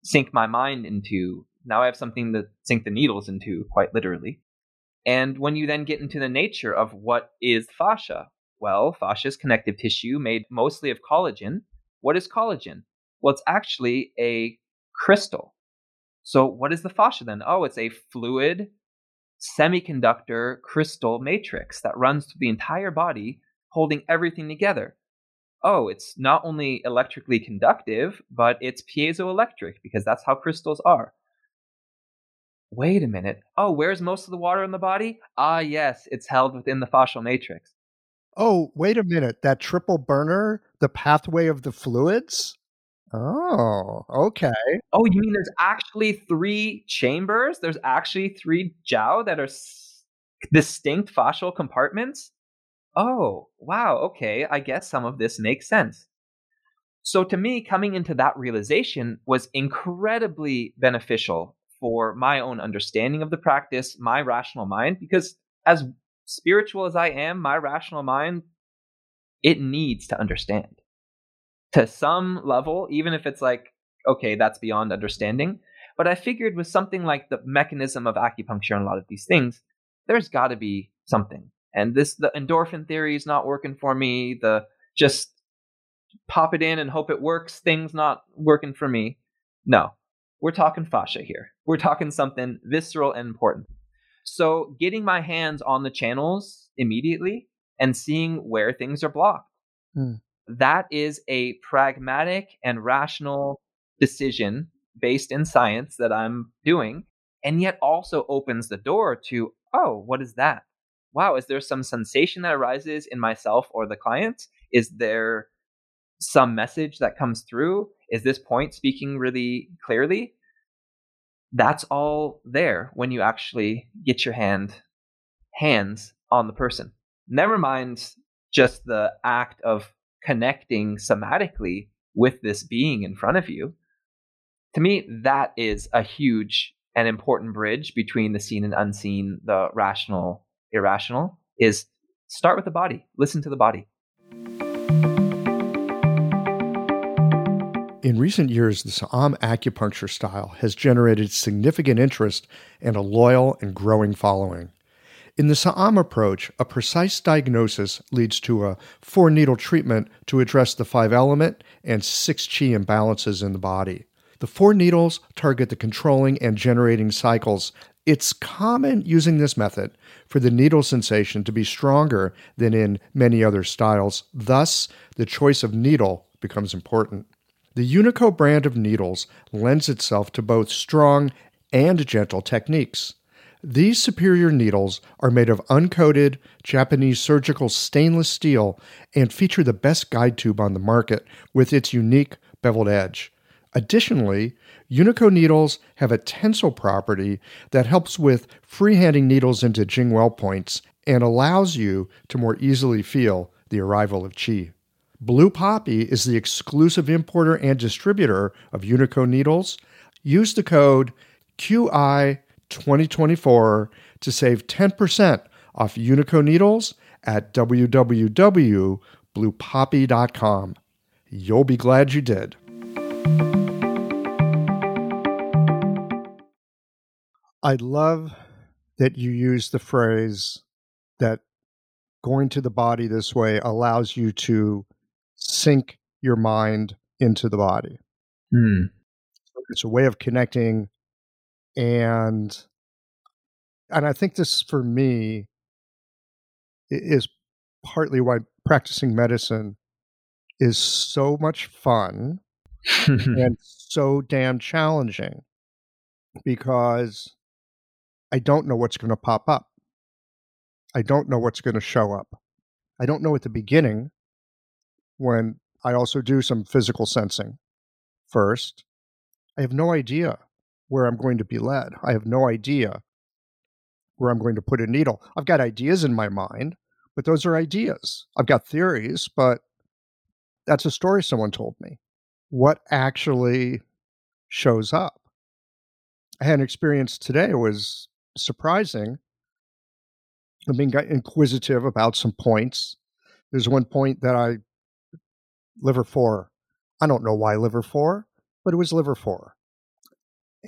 sink my mind into. Now I have something to sink the needles into, quite literally. And when you then get into the nature of what is fascia, well, fascia is connective tissue made mostly of collagen. What is collagen? Well, it's actually a crystal. So, what is the fascia then? Oh, it's a fluid semiconductor crystal matrix that runs through the entire body, holding everything together. Oh, it's not only electrically conductive, but it's piezoelectric because that's how crystals are. Wait a minute. Oh, where's most of the water in the body? Ah, yes, it's held within the fascial matrix. Oh, wait a minute. That triple burner, the pathway of the fluids? Oh, okay. Oh, you mean there's actually three chambers? There's actually three jiao that are s- distinct fascial compartments? Oh, wow, okay. I guess some of this makes sense. So to me, coming into that realization was incredibly beneficial for my own understanding of the practice, my rational mind, because as spiritual as I am, my rational mind, it needs to understand to some level, even if it's like, okay, that's beyond understanding. But I figured with something like the mechanism of acupuncture and a lot of these things, there's got to be something. And this, the endorphin theory is not working for me. The just pop it in and hope it works thing's not working for me. No, we're talking fascia here. We're talking something visceral and important. So getting my hands on the channels immediately and seeing where things are blocked. Hmm. That is a pragmatic and rational decision based in science that I'm doing, and yet also opens the door to, oh, what is that? Wow, is there some sensation that arises in myself or the client? Is there some message that comes through? Is this point speaking really clearly? That's all there when you actually get your hand hands on the person. Never mind just the act of connecting somatically with this being in front of you. To me, that is a huge and important bridge between the seen and unseen, the rational, irrational, is start with the body, listen to the body. In recent years, the Sa'am acupuncture style has generated significant interest and a loyal and growing following. In the Sa'am approach, a precise diagnosis leads to a four needle treatment to address the five element and six chi imbalances in the body. The four needles target the controlling and generating cycles. It's common using this method for the needle sensation to be stronger than in many other styles. Thus, the choice of needle becomes important. The Unico brand of needles lends itself to both strong and gentle techniques. These superior needles are made of uncoated Japanese surgical stainless steel and feature the best guide tube on the market with its unique beveled edge. Additionally, Unico needles have a tensile property that helps with freehanding needles into Jingwell points and allows you to more easily feel the arrival of chi. Blue Poppy is the exclusive importer and distributor of Unico needles. Use the code QI2024 to save 10% off Unico needles at www.bluepoppy.com. You'll be glad you did. I love that you use the phrase that going to the body this way allows you to sink your mind into the body. Hmm. It's a way of connecting and and I think this for me is partly why practicing medicine is so much fun *laughs* and so damn challenging because I don't know what's going to pop up. I don't know what's going to show up. I don't know at the beginning when I also do some physical sensing first. I have no idea where I'm going to be led. I have no idea where I'm going to put a needle. I've got ideas in my mind, but those are ideas. I've got theories, but that's a story someone told me. What actually shows up? I had an experience today. Was surprising. I'm being inquisitive about some points. There's one point that I liver four. I don't know why liver four, but it was liver four.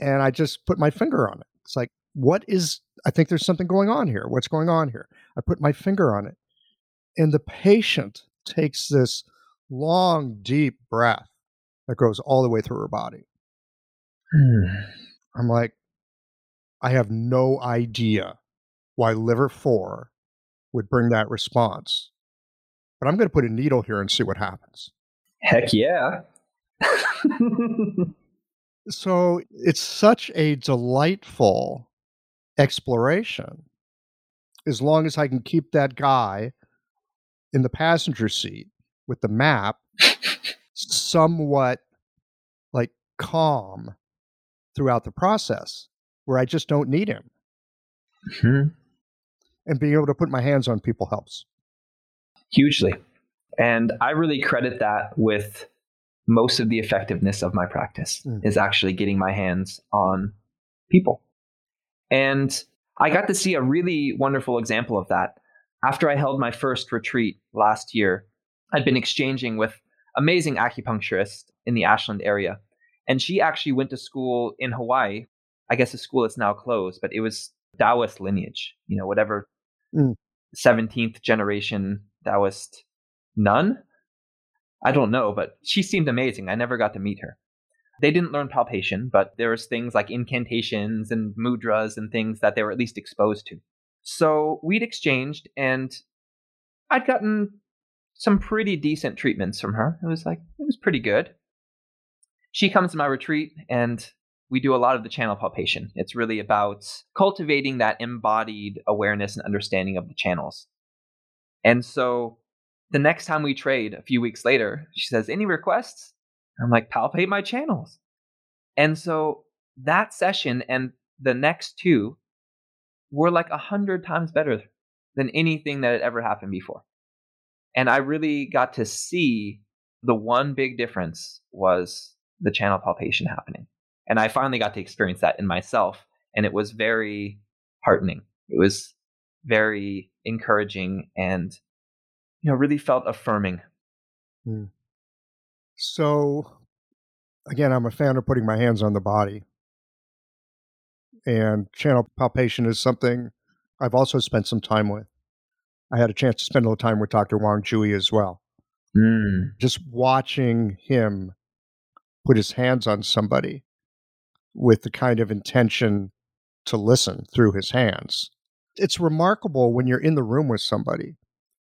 And I just put my finger on it. It's like, what is, I think there's something going on here. What's going on here? I put my finger on it. And the patient takes this long, deep breath that goes all the way through her body. Hmm. I'm like, I have no idea why liver 4 would bring that response. But I'm going to put a needle here and see what happens. Heck yeah. *laughs* so it's such a delightful exploration as long as I can keep that guy in the passenger seat with the map somewhat like calm throughout the process where I just don't need him. Mm-hmm. And being able to put my hands on people helps. Hugely. And I really credit that with most of the effectiveness of my practice mm. is actually getting my hands on people. And I got to see a really wonderful example of that. After I held my first retreat last year, I'd been exchanging with amazing acupuncturist in the Ashland area. And she actually went to school in Hawaii. I guess the school is now closed, but it was Taoist lineage, you know, whatever mm. 17th generation Taoist nun. I don't know, but she seemed amazing. I never got to meet her. They didn't learn palpation, but there was things like incantations and mudras and things that they were at least exposed to. So we'd exchanged, and I'd gotten some pretty decent treatments from her. It was like it was pretty good. She comes to my retreat, and we do a lot of the channel palpation. It's really about cultivating that embodied awareness and understanding of the channels. And so the next time we trade a few weeks later, she says, Any requests? I'm like, Palpate my channels. And so that session and the next two were like a hundred times better than anything that had ever happened before. And I really got to see the one big difference was the channel palpation happening. And I finally got to experience that in myself. And it was very heartening. It was very encouraging and, you know, really felt affirming. Hmm. So, again, I'm a fan of putting my hands on the body. And channel palpation is something I've also spent some time with. I had a chance to spend a little time with Dr. Wang Ju-Yi as well. Mm. Just watching him put his hands on somebody with the kind of intention to listen through his hands. It's remarkable when you're in the room with somebody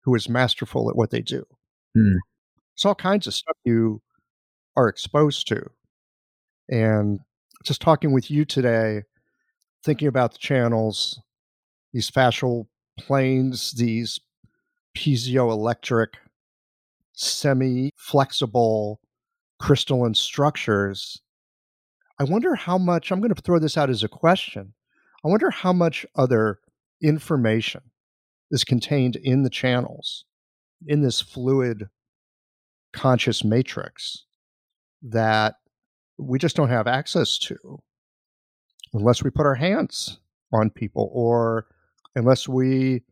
who is masterful at what they do. Mm. There's all kinds of stuff you are exposed to. And just talking with you today, thinking about the channels, these fascial planes, these piezoelectric, semi flexible crystalline structures. I wonder how much, I'm going to throw this out as a question. I wonder how much other information is contained in the channels, in this fluid conscious matrix that we just don't have access to unless we put our hands on people or unless we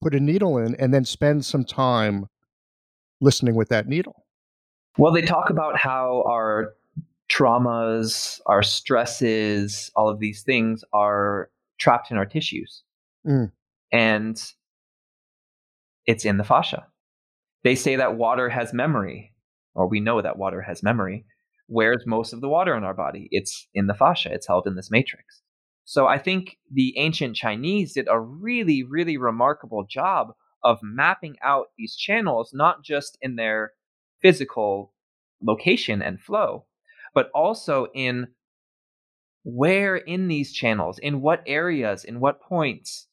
put a needle in and then spend some time listening with that needle. Well, they talk about how our traumas, our stresses, all of these things are trapped in our tissues. Mm. And it's in the fascia. They say that water has memory, or we know that water has memory. Where's most of the water in our body? It's in the fascia, it's held in this matrix. So I think the ancient Chinese did a really, really remarkable job of mapping out these channels, not just in their physical location and flow, but also in where in these channels, in what areas, in what points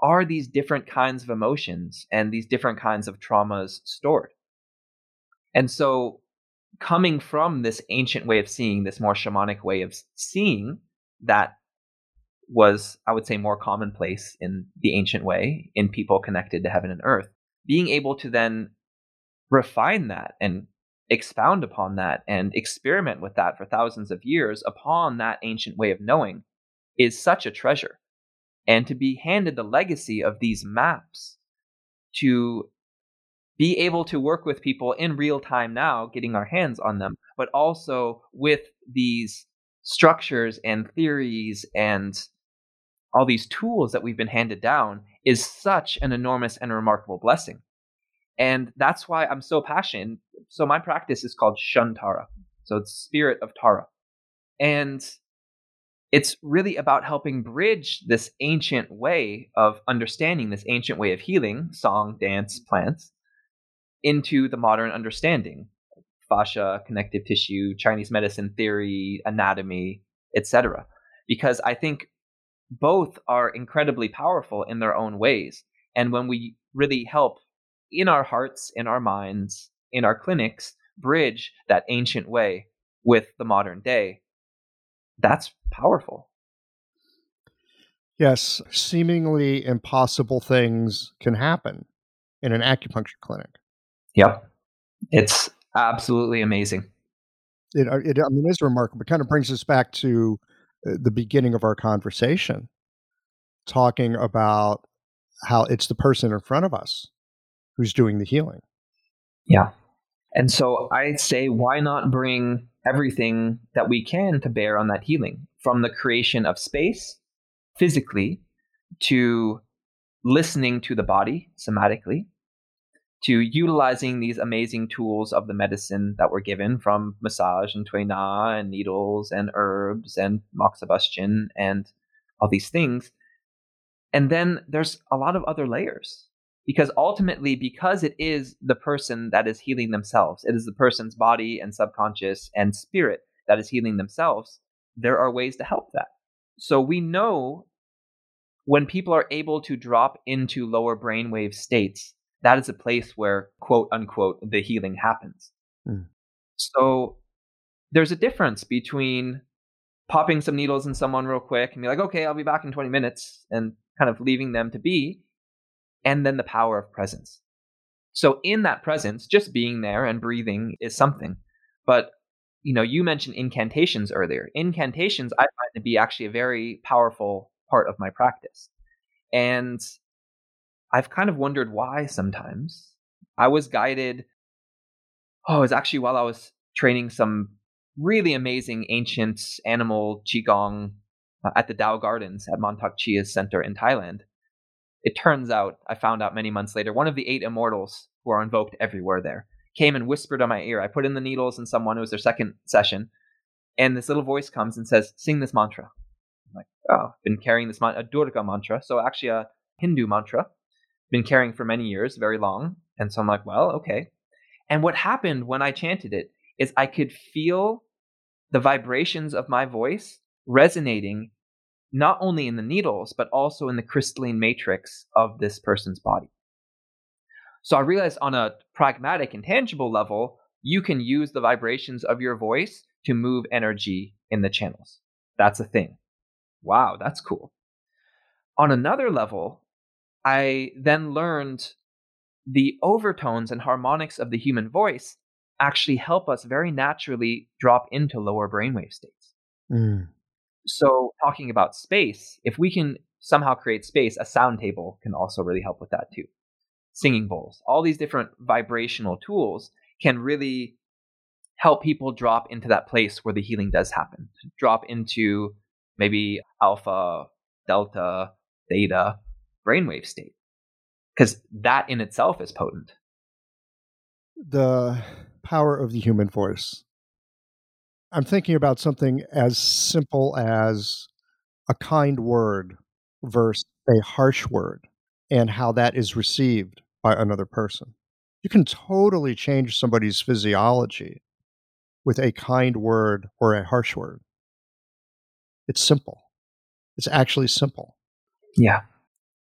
are these different kinds of emotions and these different kinds of traumas stored. And so, coming from this ancient way of seeing, this more shamanic way of seeing that was, I would say, more commonplace in the ancient way in people connected to heaven and earth. Being able to then refine that and expound upon that and experiment with that for thousands of years upon that ancient way of knowing is such a treasure. And to be handed the legacy of these maps to be able to work with people in real time now, getting our hands on them, but also with these structures and theories and all these tools that we've been handed down is such an enormous and remarkable blessing. And that's why I'm so passionate. So my practice is called Shun Tara. So it's spirit of Tara. And it's really about helping bridge this ancient way of understanding, this ancient way of healing, song, dance, plants, into the modern understanding fascia, connective tissue, Chinese medicine theory, anatomy, etc. Because I think both are incredibly powerful in their own ways. And when we really help in our hearts, in our minds, in our clinics, bridge that ancient way with the modern day, that's powerful. Yes, seemingly impossible things can happen in an acupuncture clinic. Yep. It's absolutely amazing. It, uh, it I mean, it's remarkable. It kind of brings us back to uh, the beginning of our conversation, talking about how it's the person in front of us who's doing the healing. Yeah. And so I say, why not bring everything that we can to bear on that healing from the creation of space physically to listening to the body somatically to utilizing these amazing tools of the medicine that we're given from massage and tuina and needles and herbs and moxibustion and all these things. And then there's a lot of other layers because ultimately, because it is the person that is healing themselves, it is the person's body and subconscious and spirit that is healing themselves, there are ways to help that. So we know when people are able to drop into lower brainwave states that is a place where quote unquote the healing happens. Mm. So there's a difference between popping some needles in someone real quick and be like, okay, I'll be back in 20 minutes and kind of leaving them to be, and then the power of presence. So in that presence, just being there and breathing is something. But you know, you mentioned incantations earlier. Incantations I find to be actually a very powerful part of my practice. And I've kind of wondered why sometimes. I was guided. Oh, it was actually while I was training some really amazing ancient animal qigong uh, at the Dao Gardens at Mantak Chia's Center in Thailand. It turns out, I found out many months later, one of the eight immortals who are invoked everywhere there came and whispered on my ear. I put in the needles and someone, it was their second session, and this little voice comes and says, Sing this mantra. I'm like, oh, I've been carrying this a Durga mantra, so actually a Hindu mantra been carrying for many years, very long. And so I'm like, well, okay. And what happened when I chanted it is I could feel the vibrations of my voice resonating not only in the needles, but also in the crystalline matrix of this person's body. So I realized on a pragmatic and tangible level, you can use the vibrations of your voice to move energy in the channels. That's a thing. Wow, that's cool. On another level, I then learned the overtones and harmonics of the human voice actually help us very naturally drop into lower brainwave states. Mm. So, talking about space, if we can somehow create space, a sound table can also really help with that too. Singing bowls, all these different vibrational tools can really help people drop into that place where the healing does happen, drop into maybe alpha, delta, theta, brainwave state because that in itself is potent. The power of the human voice. I'm thinking about something as simple as a kind word versus a harsh word and how that is received by another person. You can totally change somebody's physiology with a kind word or a harsh word. It's simple. It's actually simple. Yeah.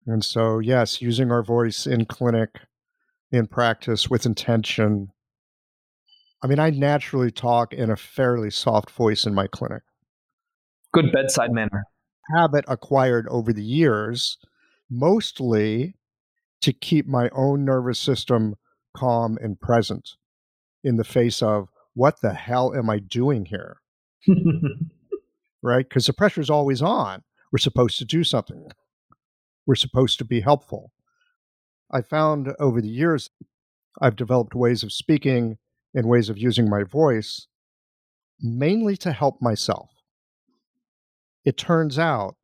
And so, yes, using our voice in clinic, in practice with intention. I mean, I naturally talk in a fairly soft voice in my clinic. Good bedside manner. Habit acquired over the years, mostly to keep my own nervous system calm and present in the face of what the hell am I doing here? *laughs* right? Because the pressure is always on. We're supposed to do something we're supposed to be helpful. I found over the years I've developed ways of speaking and ways of using my voice mainly to help myself. It turns out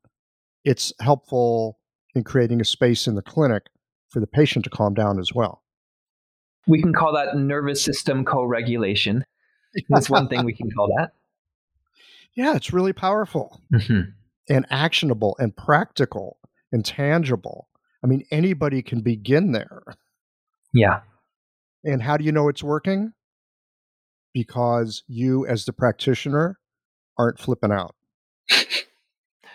it's helpful in creating a space in the clinic for the patient to calm down as well. We can call that nervous system co regulation. That's one thing we can call that. *laughs* Yeah, it's really powerful Mm-hmm. and actionable and practical and tangible. I mean, anybody can begin there. Yeah. And how do you know it's working? Because you, as the practitioner, aren't flipping out.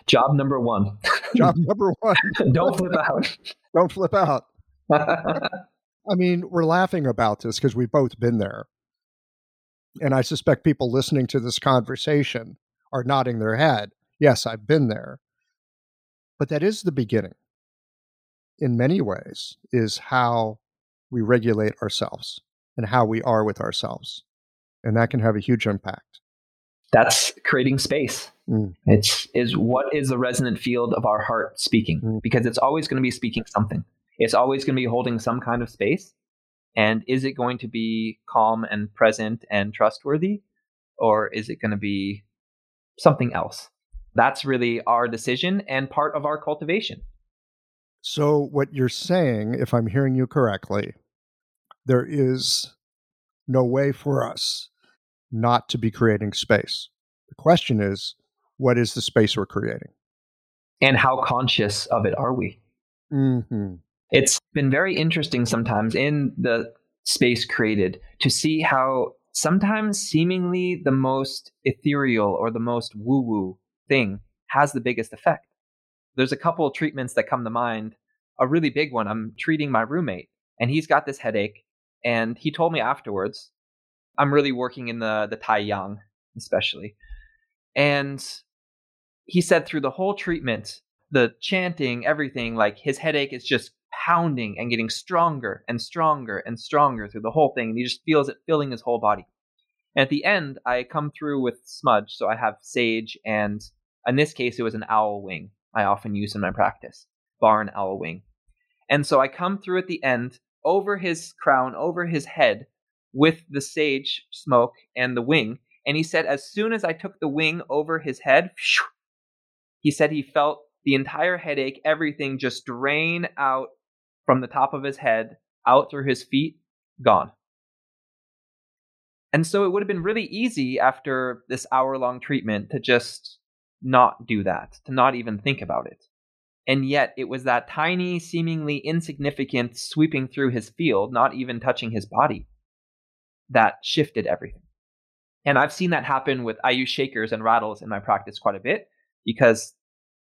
Job number one. Job *laughs* number one Don't flip out. *laughs* don't flip out. *laughs* I mean, we're laughing about this because we've both been there. And I suspect people listening to this conversation are nodding their head. Yes, I've been there. But that is the beginning, in many ways, is how we regulate ourselves and how we are with ourselves. And that can have a huge impact. That's creating space. Mm. It's is what is the resonant field of our heart speaking? Mm. Because it's always going to be speaking something. It's always going to be holding some kind of space. And is it going to be calm and present and trustworthy? Or is it going to be something else? That's really our decision and part of our cultivation. So, what you're saying, if I'm hearing you correctly, there is no way for us not to be creating space. The question is, what is the space we're creating? And how conscious of it are we? Mm-hmm. It's been very interesting sometimes in the space created to see how sometimes seemingly the most ethereal or the most woo woo thing has the biggest effect. There's a couple of treatments that come to mind. A really big one, I'm treating my roommate, and he's got this headache. And he told me afterwards, I'm really working in the, the Tai Yang, especially. And he said through the whole treatment, the chanting, everything, like his headache is just pounding and getting stronger and stronger and stronger through the whole thing. And he just feels it filling his whole body. And at the end, I come through with smudge. So I have sage, and in this case, it was an owl wing I often use in my practice barn owl wing. And so I come through at the end over his crown, over his head with the sage smoke and the wing. And he said, as soon as I took the wing over his head, *laughs* he said he felt the entire headache, everything just drain out from the top of his head, out through his feet, gone. And so it would have been really easy after this hour long treatment to just not do that, to not even think about it. And yet it was that tiny, seemingly insignificant sweeping through his field, not even touching his body, that shifted everything. And I've seen that happen with I use shakers and rattles in my practice quite a bit because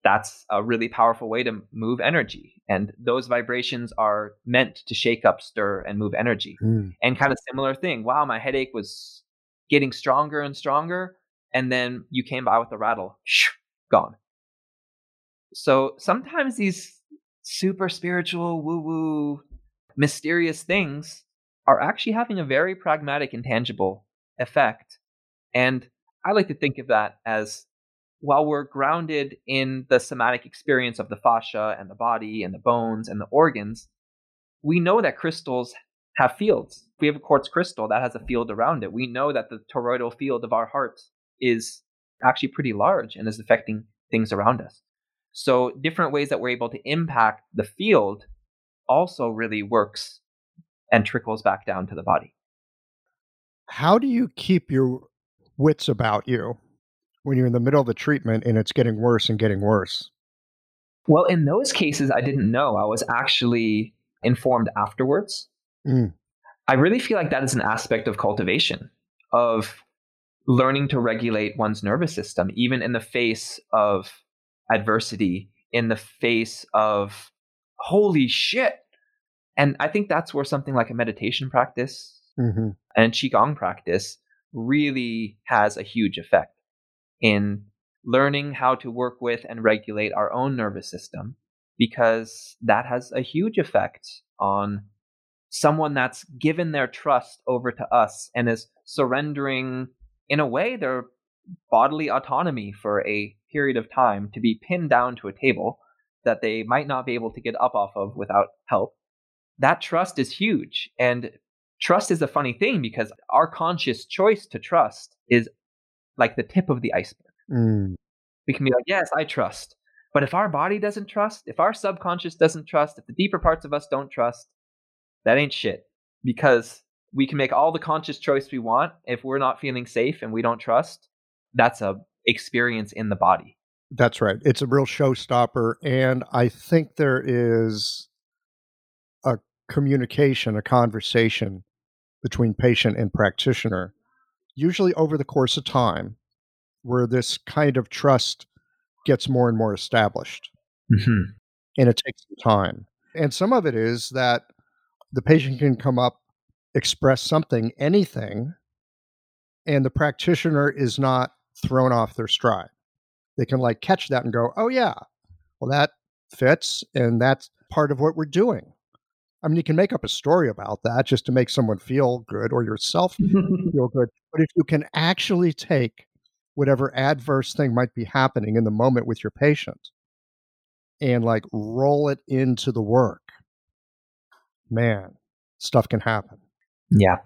that's a really powerful way to move energy. And those vibrations are meant to shake up, stir, and move energy. Mm. And kind of similar thing. Wow, my headache was getting stronger and stronger. And then you came by with a rattle, shoo, gone. So sometimes these super spiritual, woo woo, mysterious things are actually having a very pragmatic and tangible effect. And I like to think of that as while we're grounded in the somatic experience of the fascia and the body and the bones and the organs, we know that crystals have fields. If we have a quartz crystal that has a field around it, we know that the toroidal field of our heart is actually pretty large and is affecting things around us. So, different ways that we're able to impact the field also really works and trickles back down to the body. How do you keep your wits about you when you're in the middle of the treatment and it's getting worse and getting worse? Well, in those cases, I didn't know. I was actually informed afterwards. Mm. I really feel like that is an aspect of cultivation, of learning to regulate one's nervous system, even in the face of adversity, in the face of holy shit. And I think that's where something like a meditation practice hmm and qigong practice really has a huge effect in learning how to work with and regulate our own nervous system because that has a huge effect on someone that's given their trust over to us and is surrendering in a way their bodily autonomy for a period of time to be pinned down to a table that they might not be able to get up off of without help that trust is huge and trust is a funny thing because our conscious choice to trust is like the tip of the iceberg. Mm. We can be like, yes, I trust. But if our body doesn't trust, if our subconscious doesn't trust, if the deeper parts of us don't trust, that ain't shit. Because we can make all the conscious choice we want. If we're not feeling safe and we don't trust, that's a experience in the body. That's right. It's a real showstopper. And I think there is a communication, a conversation between patient and practitioner, usually over the course of time, where this kind of trust gets more and more established. Mm-hmm. And it takes some time. And some of it is that the patient can come up, express something, anything, and the practitioner is not thrown off their stride. They can like catch that and go, oh, yeah, well, that fits. And that's part of what we're doing. I mean, you can make up a story about that just to make someone feel good or yourself *laughs* feel good. But if you can actually take whatever adverse thing might be happening in the moment with your patient and like roll it into the work, man, stuff can happen. Yeah.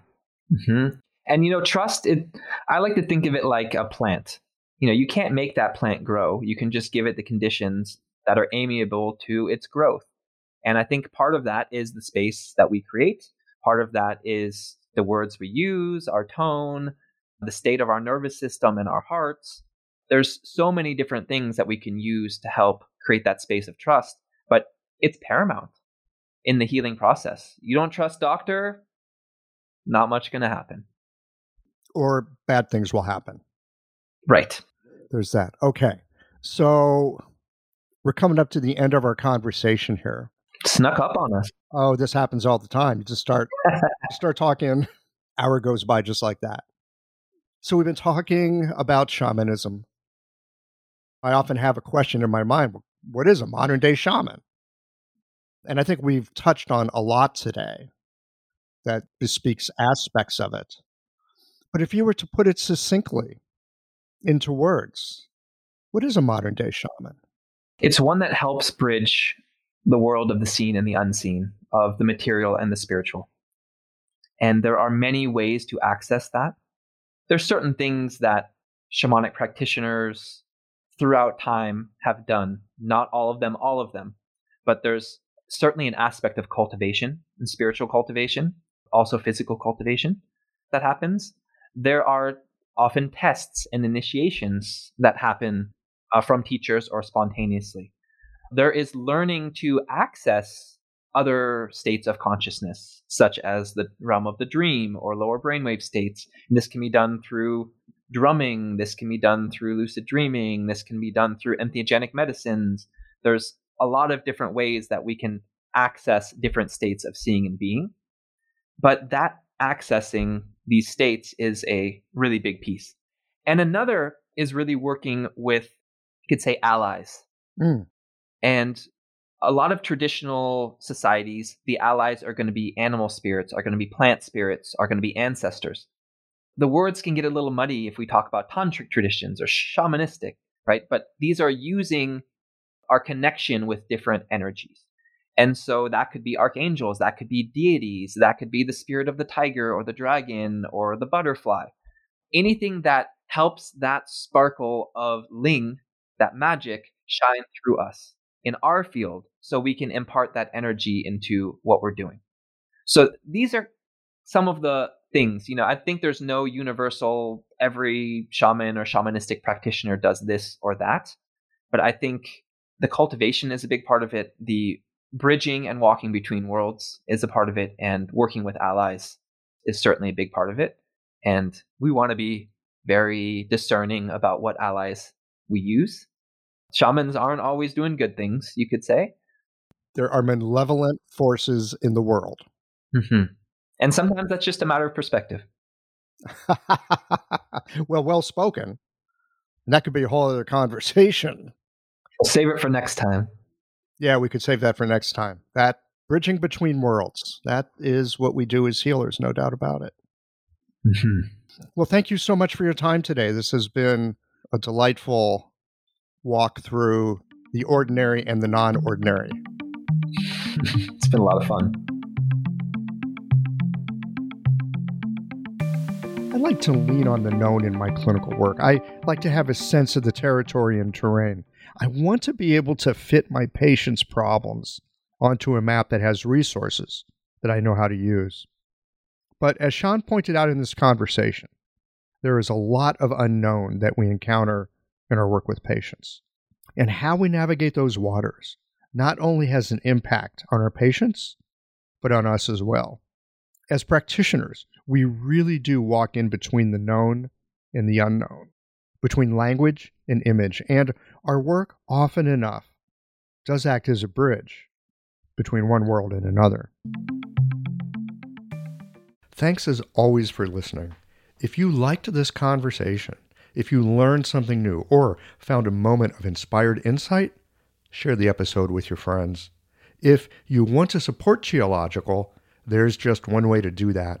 Mm-hmm. And you know, trust it I like to think of it like a plant. You know, you can't make that plant grow. You can just give it the conditions that are amiable to its growth. And I think part of that is the space that we create. Part of that is the words we use, our tone, the state of our nervous system and our hearts. There's so many different things that we can use to help create that space of trust, but it's paramount in the healing process. You don't trust doctor, not much going to happen. Or bad things will happen. Right. There's that. Okay. So we're coming up to the end of our conversation here. Snuck up on us. Oh, this happens all the time. You just start *laughs* start talking, hour goes by just like that. So we've been talking about shamanism. I often have a question in my mind, what is a modern day shaman? And I think we've touched on a lot today that bespeaks aspects of it. But if you were to put it succinctly into words, what is a modern day shaman? It's one that helps bridge the world of the seen and the unseen, of the material and the spiritual. And there are many ways to access that. There's certain things that shamanic practitioners throughout time have done, not all of them, all of them, but there's certainly an aspect of cultivation and spiritual cultivation, also physical cultivation that happens. There are often tests and initiations that happen uh, from teachers or spontaneously there is learning to access other states of consciousness, such as the realm of the dream or lower brainwave states. And this can be done through drumming, this can be done through lucid dreaming, this can be done through entheogenic medicines. There's a lot of different ways that we can access different states of seeing and being. But that accessing these states is a really big piece. And another is really working with, you could say, allies. Mm. And a lot of traditional societies, the allies are going to be animal spirits, are going to be plant spirits, are going to be ancestors. The words can get a little muddy if we talk about tantric traditions or shamanistic, right? But these are using our connection with different energies. And so that could be archangels, that could be deities, that could be the spirit of the tiger or the dragon or the butterfly. Anything that helps that sparkle of ling, that magic, shine through us in our field so we can impart that energy into what we're doing. So these are some of the things, you know, I think there's no universal every shaman or shamanistic practitioner does this or that, but I think the cultivation is a big part of it. The bridging and walking between worlds is a part of it and working with allies is certainly a big part of it. And we want to be very discerning about what allies we use shamans aren't always doing good things, you could say. There are malevolent forces in the world. Mm-hmm. And sometimes that's just a matter of perspective. *laughs* well, well spoken. And that could be a whole other conversation. We'll save it for next time. Yeah, we could save that for next time. That bridging between worlds. That is what we do as healers, no doubt about it. Mm-hmm. Well, thank you so much for your time today. This has been a delightful walk through the ordinary and the non ordinary. *laughs* it's been a lot of fun. I like to lean on the known in my clinical work. I like to have a sense of the territory and terrain. I want to be able to fit my patient's problems onto a map that has resources that I know how to use. But as Sean pointed out in this conversation, there is a lot of unknown that we encounter in our work with patients. And how we navigate those waters not only has an impact on our patients, but on us as well. As practitioners, we really do walk in between the known and the unknown, between language and image, and our work often enough does act as a bridge between one world and another. Thanks as always for listening. If you liked this conversation, if you learned something new or found a moment of inspired insight, share the episode with your friends. If you want to support Qiological, there's just one way to do that.